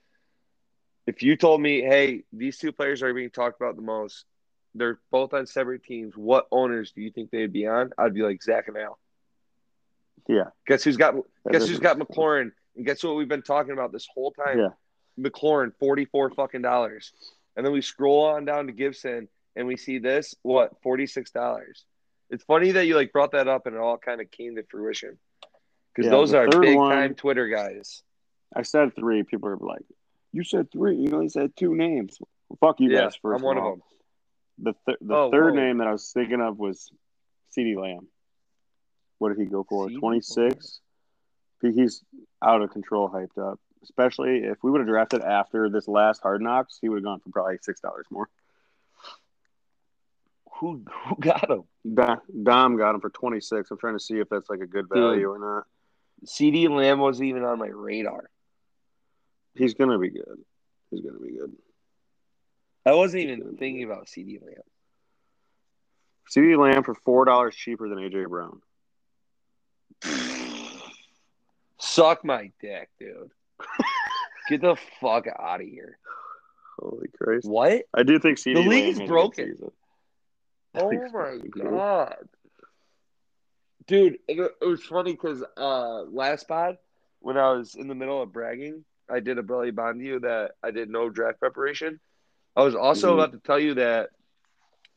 D: If you told me, hey, these two players are being talked about the most, they're both on separate teams. What owners do you think they'd be on? I'd be like Zach and Al.
C: Yeah.
D: Guess who's got guess who's got McLaurin? And guess what we've been talking about this whole time?
C: Yeah.
D: McLaurin, forty four fucking dollars. And then we scroll on down to Gibson and we see this, what, forty six dollars. It's funny that you like brought that up and it all kind of came to fruition. Because
C: Yeah,
D: those are big
C: one-
D: time Twitter guys.
C: I said three. People are like, "You said three. You only said two names." Well, fuck you
D: Yeah,
C: guys. First
D: I'm one
C: of
D: them.
C: The th- the
D: Oh,
C: third
D: whoa.
C: name that I was thinking of was CeeDee Lamb. What did he go for? Twenty six. He's out of control, hyped up. Especially if we would have drafted after this last Hard Knocks, he would have gone for probably six dollars more.
D: Who who got him?
C: Dom got him for twenty six. I'm trying to see if that's like a good value or not.
D: CeeDee Lamb wasn't even on my radar.
C: He's gonna be good. He's gonna be good.
D: I wasn't even thinking about CeeDee Lamb.
C: CeeDee Lamb for four dollars cheaper than AJ Brown.
D: Suck my dick, dude. Get the fuck out of here.
C: Holy Christ!
D: What?
C: I do think CD.
D: The league is
C: has a good
D: broken. Oh my god, dude! It, it was funny because uh, last pod when I was in the middle of bragging, I did a Brilly Bond you that I did no draft preparation. I was also
C: Mhm.
D: about to tell you that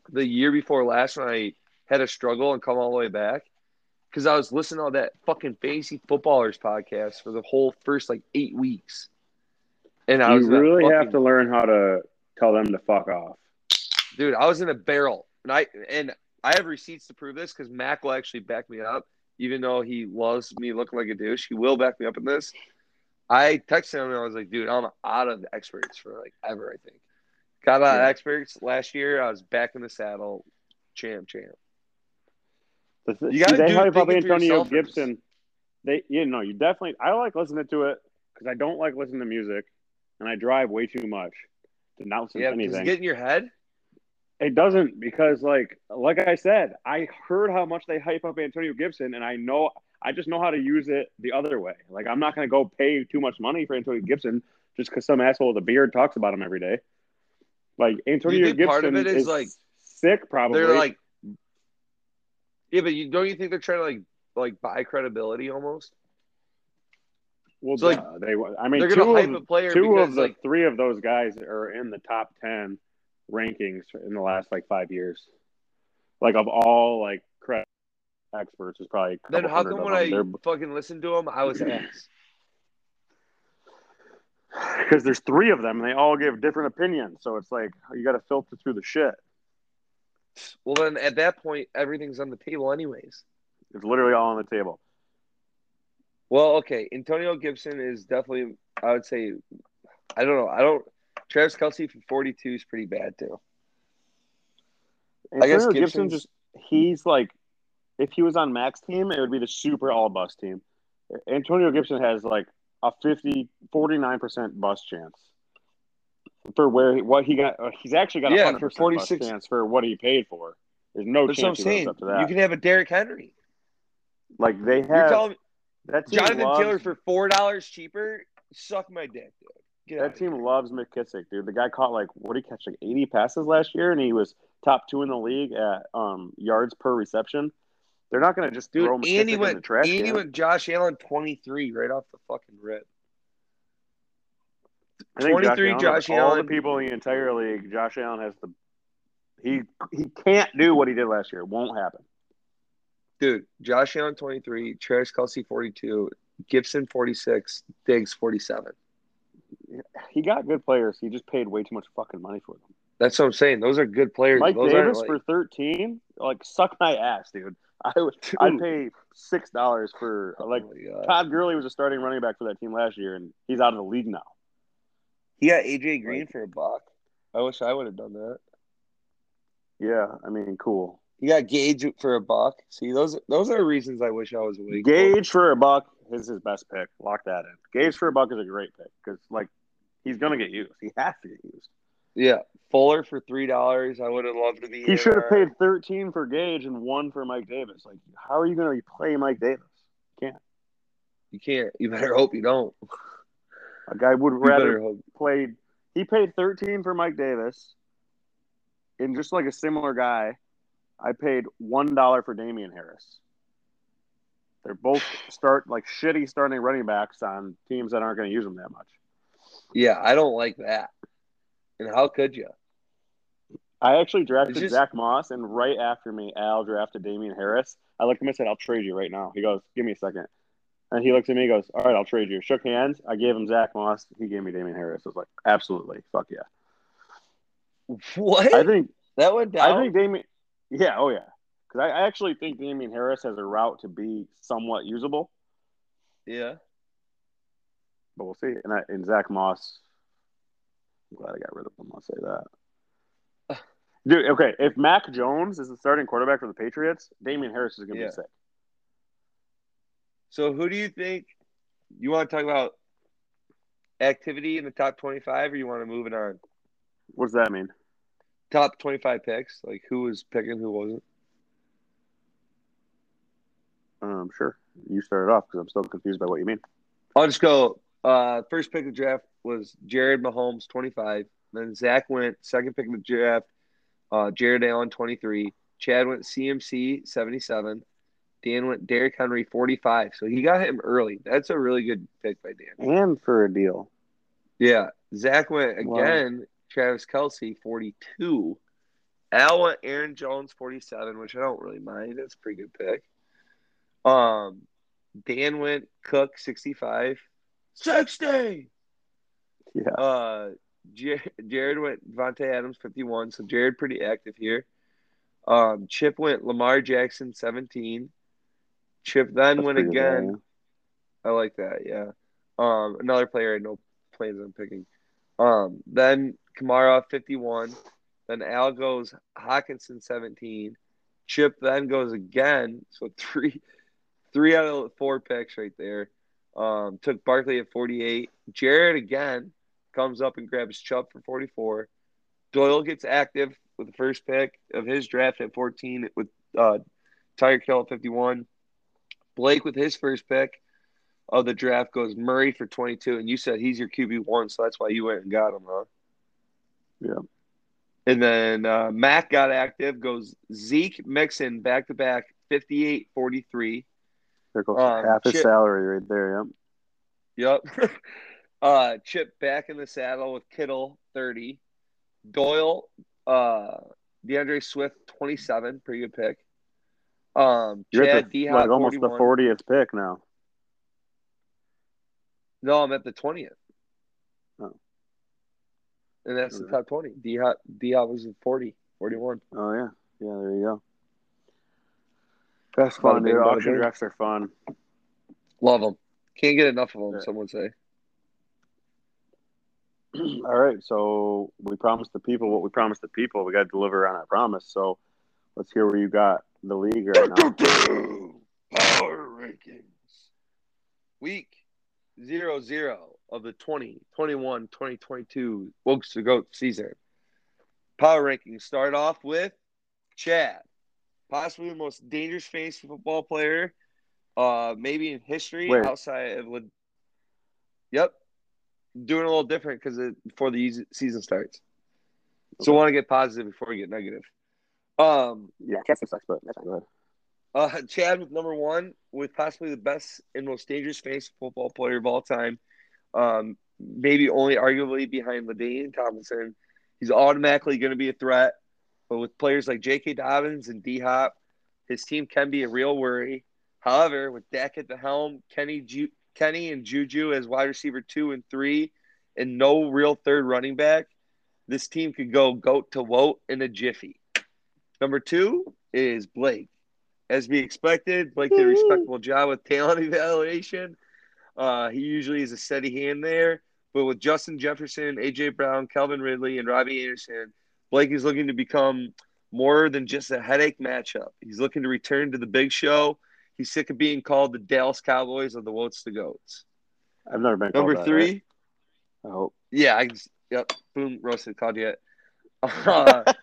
D: the year before last, when I had a struggle and come all the way back, because I was listening to that fucking fantasy footballers podcast for the whole first like eight weeks, and I was
C: You
D: a
C: really have to learn how to tell them to fuck off.
D: dude. I was in a barrel, and I and I have receipts to prove this because Mac will actually back me up, even though he loves me looking like a douche. He will back me up in this. I texted him and I was like, dude, I'm out of experts for like ever. I think got out of experts last year. I was back in the saddle, champ, champ.
C: The th-
D: You
C: see,
D: gotta
C: they
D: do
C: hype up
D: thinking for
C: Antonio. Gibson. They, you know, you definitely. I like listening to it because I don't like listening to music, and I drive way too much to not listen
D: Yeah,
C: to anything.
D: get in your head.
C: It doesn't because, like, like I said, I heard how much they hype up Antonio Gibson, and I know, I just know how to use it the other way. Like, I'm not going to go pay too much money for Antonio Gibson just because some asshole with a beard talks about him every day. Like Antonio Gibson
D: part of it is,
C: is
D: like,
C: sick, probably.
D: They're like, yeah, but you don't you think they're trying to like like buy credibility almost?
C: well,
D: so, like,
C: they. I mean,
D: they're
C: two
D: gonna hype
C: of,
D: a player
C: two
D: because
C: of the
D: like
C: three of those guys are in the top ten rankings in the last like five years. Like of all like credit experts, is probably
D: then how come when. I
C: They're-
D: fucking listened to them, I was (clears throat) ass.
C: because there's three of them and they all give different opinions so it's like you got to filter through the shit
D: Well, then at that point, everything's on the table, anyways.
C: it's literally all on the table
D: Well, okay, Antonio Gibson is definitely, I would say, I don't know, I don't. Travis Kelce for forty-two is pretty bad too. I guess
C: Antonio Gibson
D: Gibson's-
C: just he's like if he was on Mac's team it would be the super all bust team Antonio Gibson has like a 50 49% bust chance for where he, what he got uh, he's actually got a
D: Yeah,
C: 100%
D: for 46
C: chance for what he paid for there's no
D: That's what I'm
C: chance
D: saying.
C: up to that
D: You can have a Derrick Henry.
C: like they have.
D: You're telling me
C: that
D: Jonathan
C: loves-
D: Taylor for four dollars cheaper? Suck my dick, dude. Get
C: That team
D: here.
C: loves McKissic, dude. The guy caught like what did he catch like 80 passes last year, and he was top two in the league at um, yards per reception. They're not going to just
D: Dude,
C: throw
D: McKissic
C: in the trash
D: and he went Josh Allen twenty-three right off the fucking rip.
C: I think
D: 23 Josh
C: of all
D: Allen.
C: the people in the entire league, Josh Allen has the he he can't do what he did last year. It won't happen.
D: dude, Josh Allen 23, Travis Kelce 42, Gibson 46, Diggs 47.
C: He got good players. He just paid way too much fucking money for them.
D: That's what I'm saying. Those are good players.
C: Mike
D: Those
C: Davis
D: like-
C: for thirteen, like suck my ass, dude. (laughs) I would, I'd pay six dollars for like
D: Oh.
C: Todd Gurley was a starting running back for that team last year, and he's out of the league now.
D: He got AJ Green for a buck. I wish I would have done that.
C: Yeah, I mean, cool.
D: He got Gage for a buck. See, those those are reasons I wish I was awake.
C: Gage for a buck is his best pick. Lock that in. Gage for a buck is a great pick because like he's gonna get used. He has to get used.
D: Yeah, Fuller for three dollars. I would have loved to be.
C: He should have paid thirteen for Gage and one for Mike Davis. Like, how are you gonna play Mike Davis?
D: You can't. You can't. You better hope you don't. (laughs)
C: A guy would rather played. He paid thirteen for Mike Davis, and just like a similar guy, I paid one dollar for Damien Harris. They're both start like shitty starting running backs on teams that aren't going to use them that much.
D: Yeah, I don't like that. And how could you?
C: I actually drafted
D: just-
C: Zach Moss, and right after me, Al drafted Damien Harris. I looked at him and said, "I'll trade you right now." He goes, "Give me a second. And he looks at me, and goes, "All right, I'll trade you." Shook hands. I gave him Zach Moss. He gave me Damien Harris. I was like, "Absolutely, fuck yeah."
D: What?
C: I think
D: that went down.
C: I think Damien. Yeah, oh yeah. Because I, I actually think Damien Harris has a route to be somewhat usable,
D: yeah.
C: but we'll see. And, I, and Zach Moss, I'm glad I got rid of him. I'll say that. (sighs) Dude, okay. If Mac Jones is the starting quarterback for the Patriots, Damien Harris is going to
D: Yeah.
C: be sick.
D: So who do you think you want to talk about activity in the top twenty-five, or you want to move it on?
C: What does that mean?
D: Top twenty-five picks, like who was picking, who wasn't.
C: Um, sure. You started off because I'm still confused by what you mean.
D: I'll just go. Uh, first pick of the draft was Jared Mahomes, 25. Then Zach went second pick of the draft. Uh, Jared Allen, 23. Chad went CMC, 77. Dan went Derrick Henry, 45. So he got him early. That's a really good pick by Dan.
C: And for a deal.
D: Yeah. Zach went
C: Wow.
D: again, Travis Kelce, 42. Al went Aaron Jones, 47, which I don't really mind. That's a pretty good pick. Um, Dan went Cook, 65. 60!
C: Yeah.
D: Uh, Jar- Jared went Vontae Adams, 51. So Jared pretty active here. Um, Chip went Lamar Jackson, 17. Chip then
C: That's good
D: again. I like that. Yeah. Um, another player I know plans on picking. Um, then Kamara fifty one. Then Al goes Hockenson seventeen. Chip then goes again. So (laughs) three, three out of the four picks right there. Um, took Barkley at forty eight. Jared again comes up and grabs Chubb for forty four. Doyle gets active with the first pick of his draft at fourteen with uh, Tyreek Hill at fifty one. Blake with his first pick of the draft goes Murray for 22, and you said he's your QB one, so that's why you went and got him, huh?
C: Yeah.
D: And then uh, Mac got active, goes Zeke Mixon back to back, 58 43.
C: There goes
D: Um,
C: half his Chip- salary right there. Yep.
D: Yep. (laughs) uh, Chip back in the saddle with Kittle, 30. Doyle, uh, DeAndre Swift, 27. Pretty good pick. Um,
C: You're
D: Chad
C: at the, like almost
D: 41.
C: the 40th pick now.
D: No, I'm at the 20th.
C: Oh.
D: And that's the top 20. D Hop D Hop was at 40, 41.
C: Oh yeah, yeah. There you go. That's fun, dude. Auction drafts are fun.
D: Love them. Can't get enough of them,
C: Yeah.
D: some would say. (clears throat)
C: All right, so we promised the people what we promised the people. We got to deliver on our promise. So let's hear where you got the league right now.
D: Power rankings. Week zero zero of the 2021 2022 Wokes to Goat season. Power rankings start off with Chad, possibly the most dangerous fantasy football player, uh, maybe in history
C: Wait.
D: outside of. Yep, doing a little different because before the season starts. So
C: Okay.
D: Want to get positive before we get negative. Um,
C: Yeah, Cassie sucks, but that's good.
D: uh, Chad with number one, with possibly the best and most dangerous fantasy football player of all time. Um, maybe only arguably behind LaDainian Tomlinson. He's automatically going to be a threat. But with players like J.K. Dobbins and D Hop, His team can be a real worry. However, with Dak at the helm, Kenny Ju- Kenny and Juju as wide receiver two and three, and no real third running back, this team could go goat to woat in a jiffy. Number two is Blake. As we expected, Blake did a respectable job with talent (laughs) evaluation. Uh, he usually is a steady hand there. But with Justin Jefferson, AJ Brown, Calvin Ridley, and Robbie Anderson, Blake is looking to become more than just a headache matchup. He's looking to return to the big show. He's sick of being called the Dallas Cowboys of the Woats the Goats.
C: I've never been
D: Number
C: called that,
D: three,
C: right? I hope.
D: yeah, I, yep, boom, roasted, called it. (laughs) Uh, (laughs)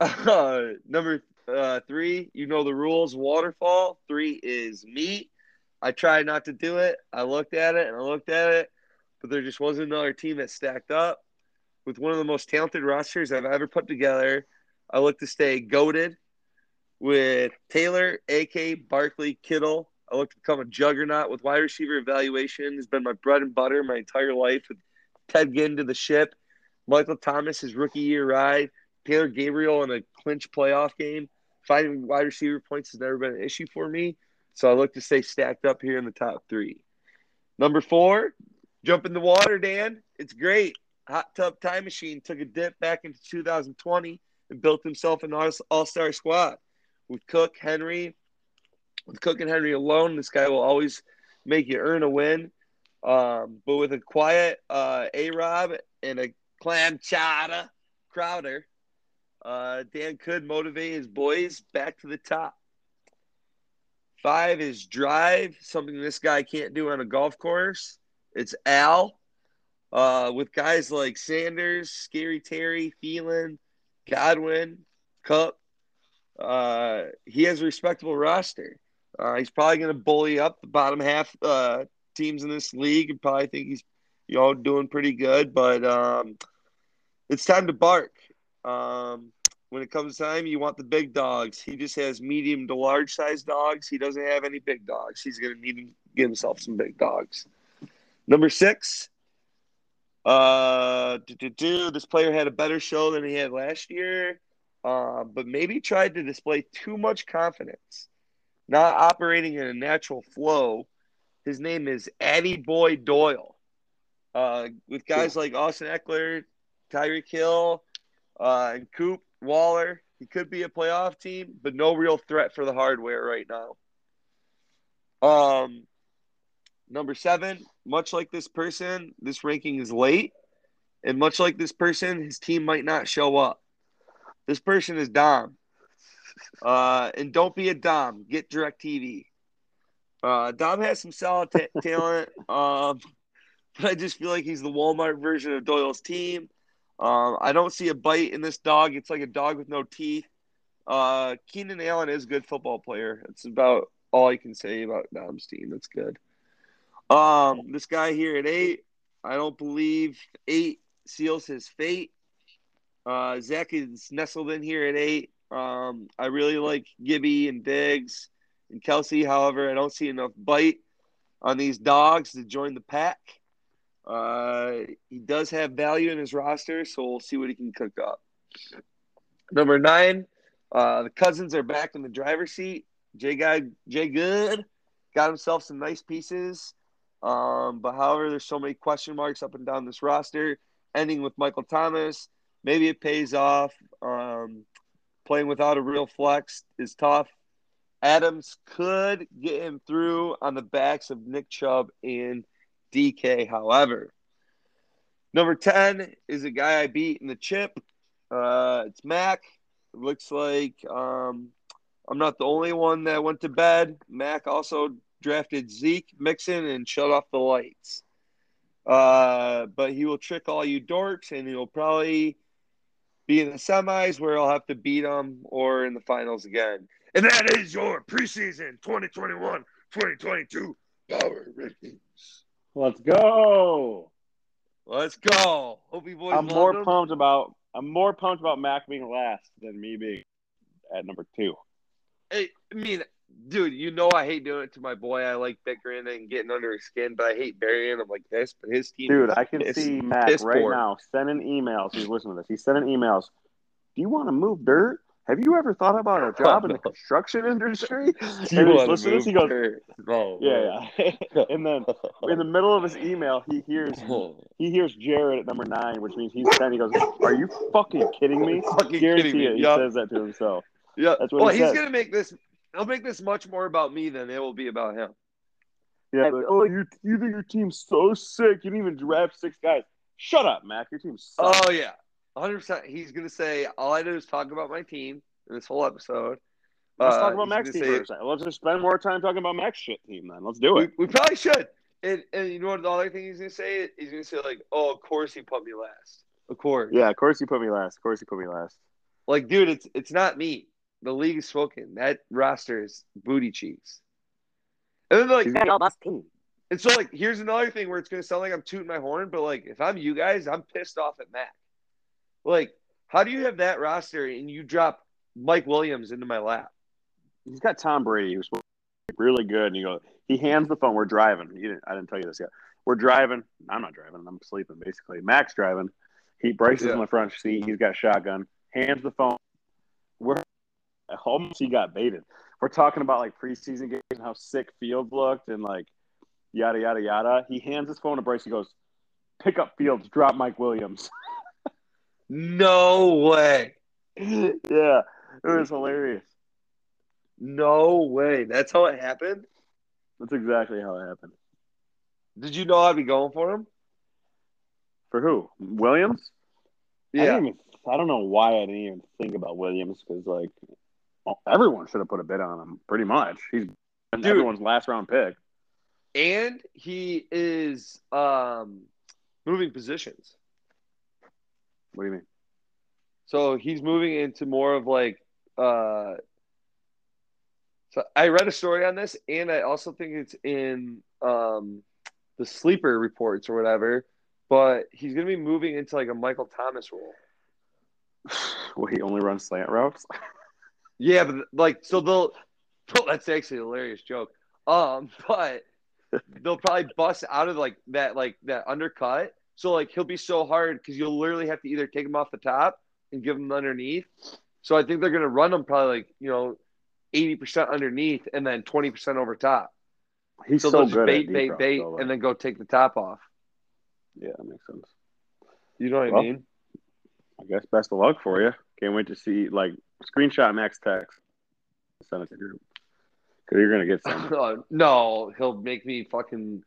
D: uh, (laughs) number uh, three, you know the rules. Waterfall. Three is me. I tried not to do it. I looked at it and I looked at it, but there just wasn't another team that stacked up with one of the most talented rosters I've ever put together. I look to stay goaded with Taylor, AK, Barkley, Kittle. I look to become a juggernaut with wide receiver evaluation. Has been my bread and butter my entire life. With Ted getting to the ship, Michael Thomas his rookie year ride, Taylor Gabriel in a clinch playoff game. Finding wide receiver points has never been an issue for me. So I look to stay stacked up here in the top three. Number four, jump in the water, Dan. It's great. Hot tub time machine took a dip back into 2020 and built himself an all star squad with Cook, Henry. With Cook and Henry alone, this guy will always make you earn a win. Um, but with a quiet uh, A Rob and a clam chowder Crowder, uh, Dan could motivate his boys back to the top. Five is drive, something this guy can't do on a golf course. It's Al. Uh, with guys like Sanders, Scary Terry, Thielen, Godwin, Kupp, uh, he has a respectable roster. Uh, he's probably going to bully up the bottom half uh, teams in this league and probably think he's you know doing pretty good. But um, it's time to bark. Um, when it comes time, you want the big dogs. He just has medium to large size dogs. He doesn't have any big dogs. He's going to need to get himself some big dogs. Number six. Uh, this player had a better show than he had last year, uh, but maybe tried to display too much confidence, not operating in a natural flow. His name is Addy Boy Doyle. Uh, with guys like Austin Ekeler, Tyreek Hill, uh, and Coop Waller, he could be a playoff team, but no real threat for the hardware right now. Um, number seven, much like this person, this ranking is late, and much like this person, his team might not show up. This person is Dom. Uh, and don't be a Dom. Get DirecTV. Uh, Dom has some solid ta- (laughs) talent, um, but I just feel like he's the Walmart version of Doyle's team. Um, I don't see a bite in this dog. It's like a dog with no teeth. Uh, Keenan Allen is a good football player. That's about all I can say about Dom's team. That's good. Um, this guy here at eight, I don't believe eight seals his fate. Uh, Zach is nestled in here at eight. Um, I really like Gibby and Diggs and Kelce. However, I don't see enough bite on these dogs to join the pack. Uh, he does have value in his roster, so we'll see what he can cook up. Number nine, uh, the Cousins are back in the driver's seat. Jay Guy, Jay Good got himself some nice pieces. Um, but however, there's so many question marks up and down this roster, ending with Michael Thomas. Maybe it pays off. Um, playing without a real flex is tough. Adams could get him through on the backs of Nick Chubb and DK, however. Number 10 is a guy I beat in the chip. Uh, it's Mac. It looks like um, I'm not the only one that went to bed. Mac also drafted Zeke Mixon and shut off the lights. Uh, but he will trick all you dorks, and he'll probably be in the semis where I'll have to beat him or in the finals again. And that is your preseason 2021 2022 power rankings.
C: Let's go.
D: Let's go. Hope you boys
C: I'm more
D: them.
C: pumped about I'm more pumped about Mac being last than me being at number two.
D: Hey, I mean, dude, you know I hate doing it to my boy. I like bickering and getting under his skin, but I hate burying him like this. But his team,
C: Dude, I can see Mac right
D: poor.
C: now sending emails. He's listening to this. He's sending emails. Do you want to move dirt? Have you ever thought about a (laughs) oh, job in the construction industry? (laughs) And he's listening to this, he goes,
D: no, oh,
C: yeah, yeah. (laughs) and then in the middle of his email, he hears he hears Jared at number nine, which means he's ten. He goes, "Are you fucking kidding me?"
D: Fucking
C: Guarantee
D: kidding me.
C: it. He
D: Yup.
C: says that to himself.
D: Yeah,
C: That's what
D: well,
C: he
D: he's
C: says.
D: gonna make this. He'll make this much more about me than it will be about him.
C: Yeah. Uh, like, oh, you you think your team's so sick? You didn't even draft six guys. Shut up, Mac. Your team oh, sucks.
D: Oh yeah, 100. percent He's gonna say all I did is talk about my team in this whole episode.
C: Let's
D: Uh,
C: talk about Mac's team
D: say-
C: for a second. Let's just spend more time talking about Mac's shit team then. Let's do it.
D: we probably should. And, and you know what the other thing he's gonna say? He's gonna say like, "Oh, of course he put me last. Of course."
C: Yeah, of course he put me last. Of course he put me last.
D: Like, dude, it's it's not me. The league is spoken. That roster is booty cheeks. And then like,
C: He's got team.
D: and so like, here's another thing where it's gonna sound like I'm tooting my horn, but like, if I'm you guys, I'm pissed off at Mac. Like, how do you have that roster and you drop Mike Williams into my lap?
C: He's got Tom Brady, who's supposed to be really good, and he goes, he hands the phone. We're driving. You didn't, I didn't tell you this yet. We're driving. I'm not driving. I'm sleeping basically. Mac's driving. He Bryce is
D: Yeah.
C: in the front seat. He's got shotgun. Hands the phone. We're at almost he got baited. We're talking about like preseason games and how sick Fields looked and like yada yada yada. He hands his phone to Bryce. He goes, "Pick up Fields. Drop Mike Williams."
D: No way. (laughs)
C: yeah, it was hilarious.
D: No way. That's how it happened.
C: That's exactly how it happened.
D: Did you know I'd be going for him?
C: For who? Williams? I,
D: Yeah.
C: didn't even, I don't know why I didn't even think about Williams because like well, everyone should have put a bid on him. Pretty much, he's
D: Dude.
C: everyone's last round pick.
D: And he is um moving positions.
C: What do you mean?
D: So he's moving into more of like uh so I read a story on this and I also think it's in um the sleeper reports or whatever, but he's gonna be moving into like a Michael Thomas role. (sighs)
C: Well, he only runs slant routes. (laughs)
D: Yeah, but like so they'll (laughs) that's actually a hilarious joke. Um, (laughs) but they'll probably bust out of like that like that undercut. So like he'll be so hard because you'll literally have to either take him off the top and give him underneath. So I think they're gonna run him probably like you know eighty percent underneath and then twenty percent over top.
C: He's
D: So,
C: so,
D: they'll just
C: good
D: bait,
C: at
D: bait, bait,
C: though, like-
D: and then go take the top off.
C: yeah, that makes sense.
D: You know what
C: Well,
D: I mean?
C: I guess best of luck for you. Can't wait to see like screenshot Mac's text. Send it to group because you're gonna get (laughs) some.
D: No, he'll make me fucking.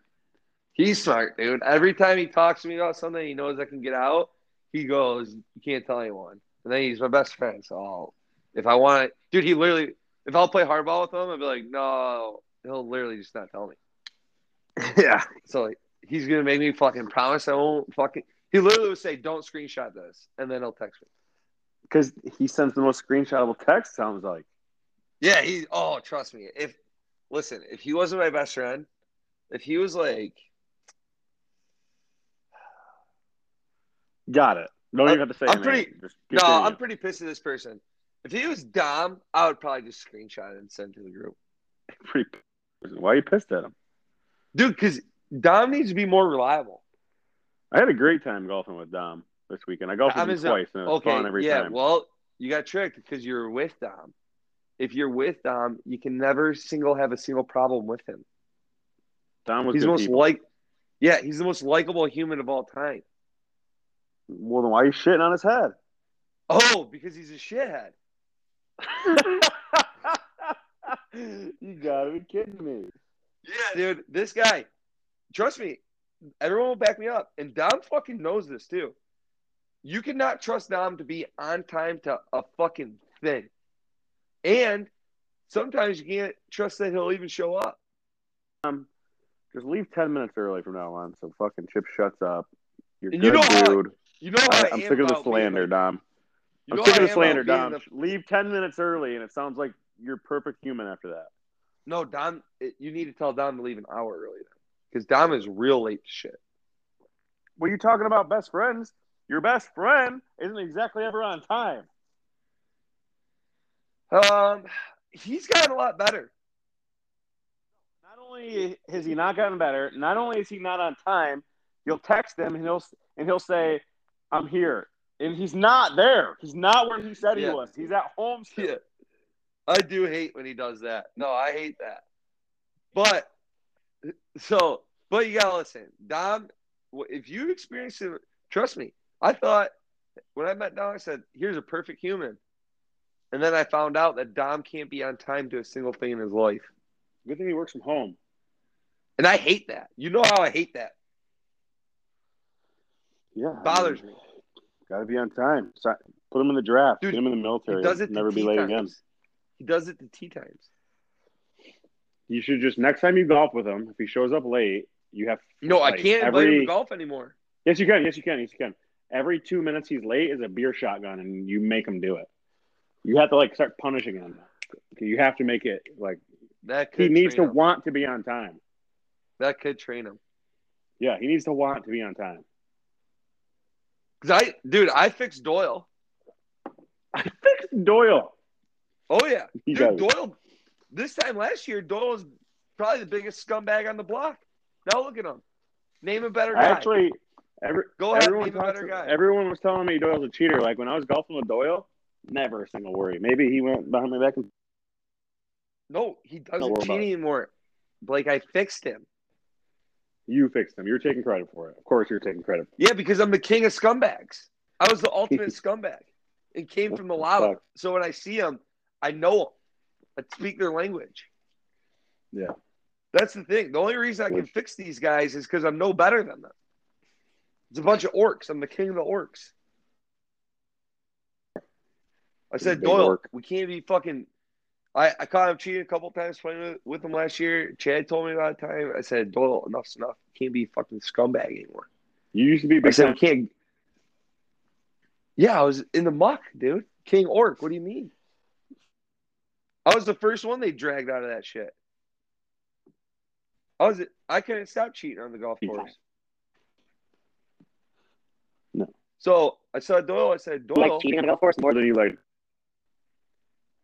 D: He's smart, dude. Every time he talks to me about something he knows I can get out, he goes, "You can't tell anyone." And then he's my best friend, so I'll, if I want it, dude, he literally, if I'll play hardball with him, I'll be like, "No," he'll literally just not tell me. (laughs)
C: yeah,
D: So like, he's gonna make me fucking promise I won't fucking. He literally would say, "Don't screenshot this," and then he'll text me.
C: because he sends the most screenshotable text. Sounds like.
D: Yeah, he. Oh, trust me. If listen, if he wasn't my best friend, if he was like,
C: Got it. Don't even have to say.
D: I'm pretty- no. I'm pretty pissed at this person. If he was Dom, I would probably just screenshot it and send it to the group, (laughs)
C: pretty. Why are you pissed at him?
D: dude. Because Dom needs to be more reliable.
C: I had a great time golfing with Dom this weekend. I golfed with
D: Dom
C: him
D: is a-
C: twice, and it was
D: Okay,
C: fun every
D: yeah.
C: time.
D: Well, you got tricked because you're with Dom. If you're with Dom, you can never single have a single problem with him.
C: Dom was
D: He's the most
C: people.
D: like, yeah, he's the most likable human of all time.
C: Well, then why are you shitting on his head?
D: Oh, because he's a shithead. (laughs)
C: you gotta be kidding me.
D: Yeah, dude, this guy, trust me, everyone will back me up. And Dom fucking knows this too. You cannot trust Dom to be on time to a fucking thing. And sometimes you can't trust that he'll even show up.
C: Um, just leave ten minutes early from now on, so fucking Chip shuts up. You're
D: And
C: good,
D: you know
C: dude.
D: You know
C: I, I'm sick of the slander, Dom.
D: you
C: I'm sick of the slander, Dom.
D: the-
C: Leave ten minutes early, and it sounds like you're perfect human after that.
D: no, Dom, it, you need to tell Dom to leave an hour early then. Because Dom is real late to shit.
C: Well, you talking about best friends? Your best friend isn't exactly ever on time.
D: Um, he's gotten a lot better.
C: Not only has he not gotten better, not only is he not on time, you'll text him and he'll and he'll say, "I'm here," and he's not there. He's not where he said
D: Yeah.
C: he was. He's at home still.
D: Yeah. I do hate when he does that. No, I hate that. But so, but you gotta listen, Dom. wh- If you experience it, trust me. I thought when I met Dom, I said, "Here's a perfect human," and then I found out that Dom can't be on time to a single thing in his life,
C: Good thing he works from home.
D: and I hate that. You know how I hate that.
C: Yeah,
D: bothers me.
C: Got to be on time. Si- Put him in the draft.
D: Dude,
C: Get him in the
D: He
C: military.
D: does it.
C: Never be late
D: times.
C: again.
D: He does it to tea times.
C: You should just next time you golf with him, if he shows up late, you have
D: No,
C: like,
D: I can't invite him to golf anymore.
C: Yes, you can. Yes, you can. Yes, you can. Every two minutes he's late is a beer shotgun, and you make him do it. You have to like start punishing him. You have to make it like
D: That could
C: he needs to
D: him.
C: want to be on time.
D: That could train him.
C: Yeah, he needs to want to be on time.
D: Cause I, dude, I fixed Doyle.
C: I fixed Doyle.
D: Oh yeah, (laughs)
C: He
D: dude. Doyle. This time last year, Doyle was probably the biggest scumbag on the block. Now look at him. Name a better guy.
C: Actually, every,
D: Go ahead,
C: everyone,
D: name a
C: talks-
D: better guy.
C: everyone was telling me Doyle's a cheater. Like when I was golfing with Doyle, never a single worry. Maybe he went behind my back and
D: no, he doesn't cheat anymore. Blake, I fixed him.
C: You fixed them. You're taking credit for it. Of course, you're taking credit.
D: Yeah, because I'm the king of scumbags. I was the ultimate (laughs) scumbag. It came from the lava. So when I see them, I know them. I speak their language.
C: Yeah.
D: That's the thing. The only reason I can
C: Which-
D: fix these guys is because I'm no better than them. It's a bunch of orcs. I'm the king of the orcs. I said, Doyle,
C: orc.
D: we can't be fucking. I, I caught him cheating a couple times playing with, with him last year. Chad told me about the time. I said, Doyle, enough's enough. You can't be fucking scumbag anymore.
C: You used to be a
D: I
C: big
D: said,
C: time.
D: we can't. Yeah, I was in the muck, dude. King Orc. What do you mean? I was the first one they dragged out of that shit. I was. I couldn't stop cheating on the golf course.
C: No.
D: So I saw Doyle. I said, Doyle.
C: Like cheating on the golf course more than you like.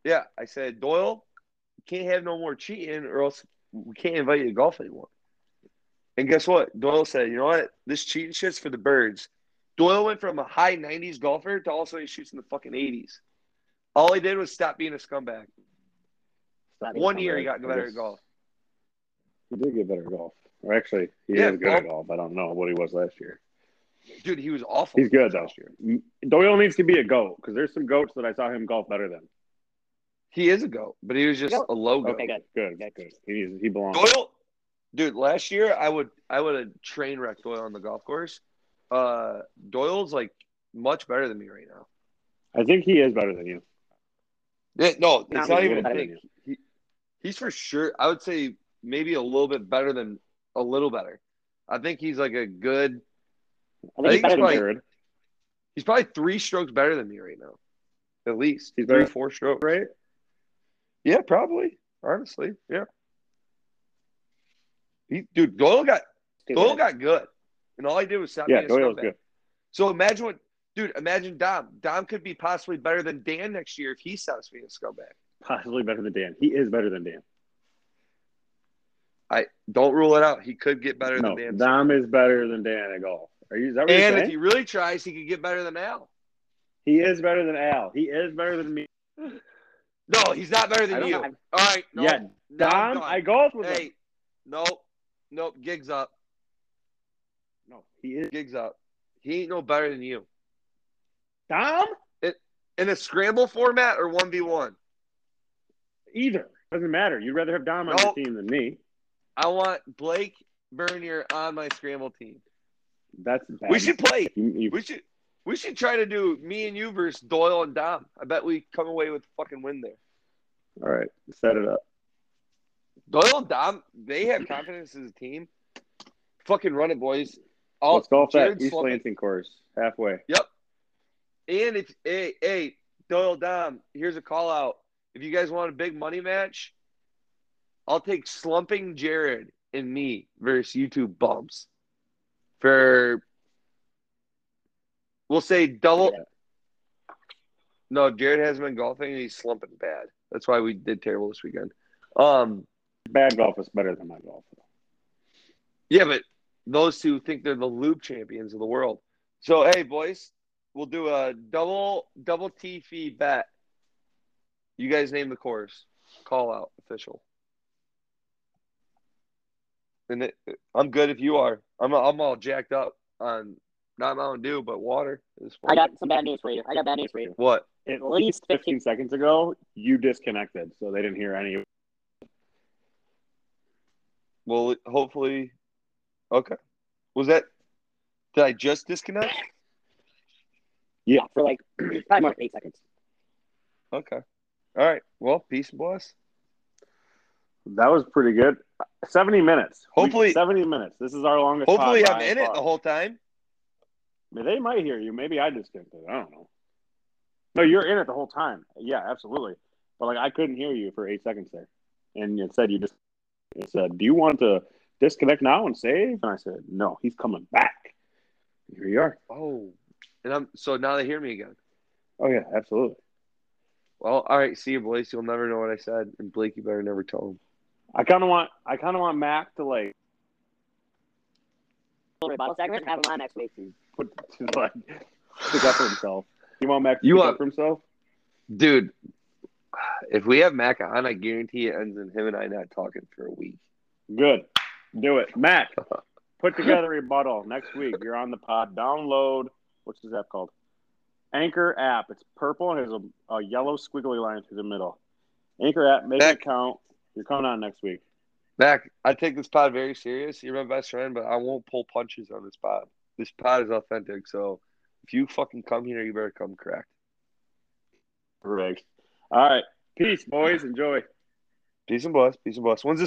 D: Yeah, I said, Doyle, you can't have no more cheating, or else we can't invite you to golf anymore. And guess what? Doyle said, you know what? This cheating shit's for the birds. Doyle went from a high 90s golfer to also he shoots in the fucking 80s. All he did was stop being a scumbag. One year he got better at golf.
C: He did get better at golf. Or actually, he
D: Yeah,
C: is good at
D: golf-
C: golf. I don't know what he was last year.
D: Dude, he was awful.
C: He's good though.
D: last year.
C: Doyle needs to be a goat because there's some goats that I saw him golf better than.
D: He is a goat, but he was just a low
C: Goat.
D: a logo.
C: good, good, good. He needs, he belongs.
D: Doyle, dude, last year I would I would have train wrecked Doyle on the golf course. Uh, Doyle's like much better than me right now.
C: I think he is better than you.
D: Yeah, no, it's
C: Not
D: not even a thing. He, he's for sure. I would say maybe a little bit better than a little better. I think he's like a good.
C: I
D: think he's better than probably-
C: Jared.
D: He's probably three strokes better than me right now, at least.
C: He's
D: three,
C: better-
D: four strokes.
C: Right?
D: Yeah, probably. Honestly, yeah. He, dude, Doyle got Doyle got good, and all he did was stop
C: Yeah, Doyle's
D: scumbag.
C: good.
D: So imagine what, dude. Imagine Dom. Dom could be possibly better than Dan next year if he stops being a scumbag.
C: Possibly better than Dan. He is better than Dan.
D: I don't rule it out. He could get better
C: No,
D: than Dan.
C: Dom is better than Dan at golf. Are you? Is that what
D: and if
C: saying?
D: he really tries, he could get better than Al.
C: He is better than Al. He is better than me. (laughs)
D: No, he's not better than you.
C: know.
D: All right, no,
C: yeah,
D: no,
C: Dom. I golfed with him.
D: Hey, nope, nope. Gigs up,
C: No, he is
D: gigs up. He ain't no better than you
C: Dom.
D: It, in a scramble format or one v one.
C: Either doesn't matter. You'd rather have Dom on your team than me.
D: I want Blake Bernier on my scramble team.
C: That's bad.
D: We should play.
C: You, you,
D: We should. We should try to do me and you versus Doyle and Dom. I bet we come away with a fucking win there.
C: all right, set it up.
D: Doyle and Dom, they have confidence as a team. Fucking run it, boys. All,
C: Let's golf that East. Lansing course halfway.
D: Yep. And if hey hey Doyle Dom, here's a call out. If you guys want a big money match, I'll take slumping Jared and me versus you two bumps for we'll say double.
C: Yeah.
D: No, Jared hasn't been golfing and he's slumping bad. That's why we did terrible this weekend. Um,
C: Bad golf is better than my golf.
D: yeah, but those two think they're the loop champions of the world. So hey, boys, we'll do a double double T fee bet. You guys name the course. Call out official. And it, I'm good if you are. I'm I'm all jacked up on not Mountain Dew but water. This
E: I got some bad news for you. I got bad news for you.
D: what?
C: At least 15 seconds ago, you disconnected, so they didn't hear any.
D: Well, hopefully. Okay. Was that? Did I just disconnect?
E: Yeah, for like (clears throat) five more eight seconds.
D: Okay. All right. Well, peace and bless.
C: That was pretty good. 70 minutes. We-
D: Hopefully-
C: 70 minutes. This is our longest.
D: Hopefully, I'm
C: by
D: in it the whole time.
C: I mean, they might hear you. Maybe I disconnected. I don't know. No, you're in it the whole time. Yeah, absolutely. But like, I couldn't hear you for eight seconds there, and it said you just it said, "Do you want to disconnect now and save?" And I said, "No, he's coming back." Here you are.
D: Oh, and I'm so now they hear me again.
C: Oh yeah, absolutely.
D: Well, all right. See you, boys. You'll never know what I said, and Blake, you better never tell him.
C: I kind of want I kind of want Mac to like
E: Little rebuttal segment. Have him on next week.
C: put to like stick up for himself. You want Mac to
D: You
C: stick
D: want-
C: up for himself?
D: Dude, if we have Mac on, I guarantee it ends in him and I not talking for a week.
C: Good. Do it. Mac, (laughs) put together a rebuttal next week. You're on the pod. Download, what's this app called? Anchor app. It's purple and has a, a yellow squiggly line through the middle. Anchor app, make
D: Mac.
C: it count. You're coming on next week.
D: Mac, I take this pod very serious. You're my best friend, but I won't pull punches on this pod. This pod is authentic, so if you fucking come here, you better come correct.
C: Correct. All right. Peace, boys. Enjoy.
D: Peace and bless. Peace and bless. When's this?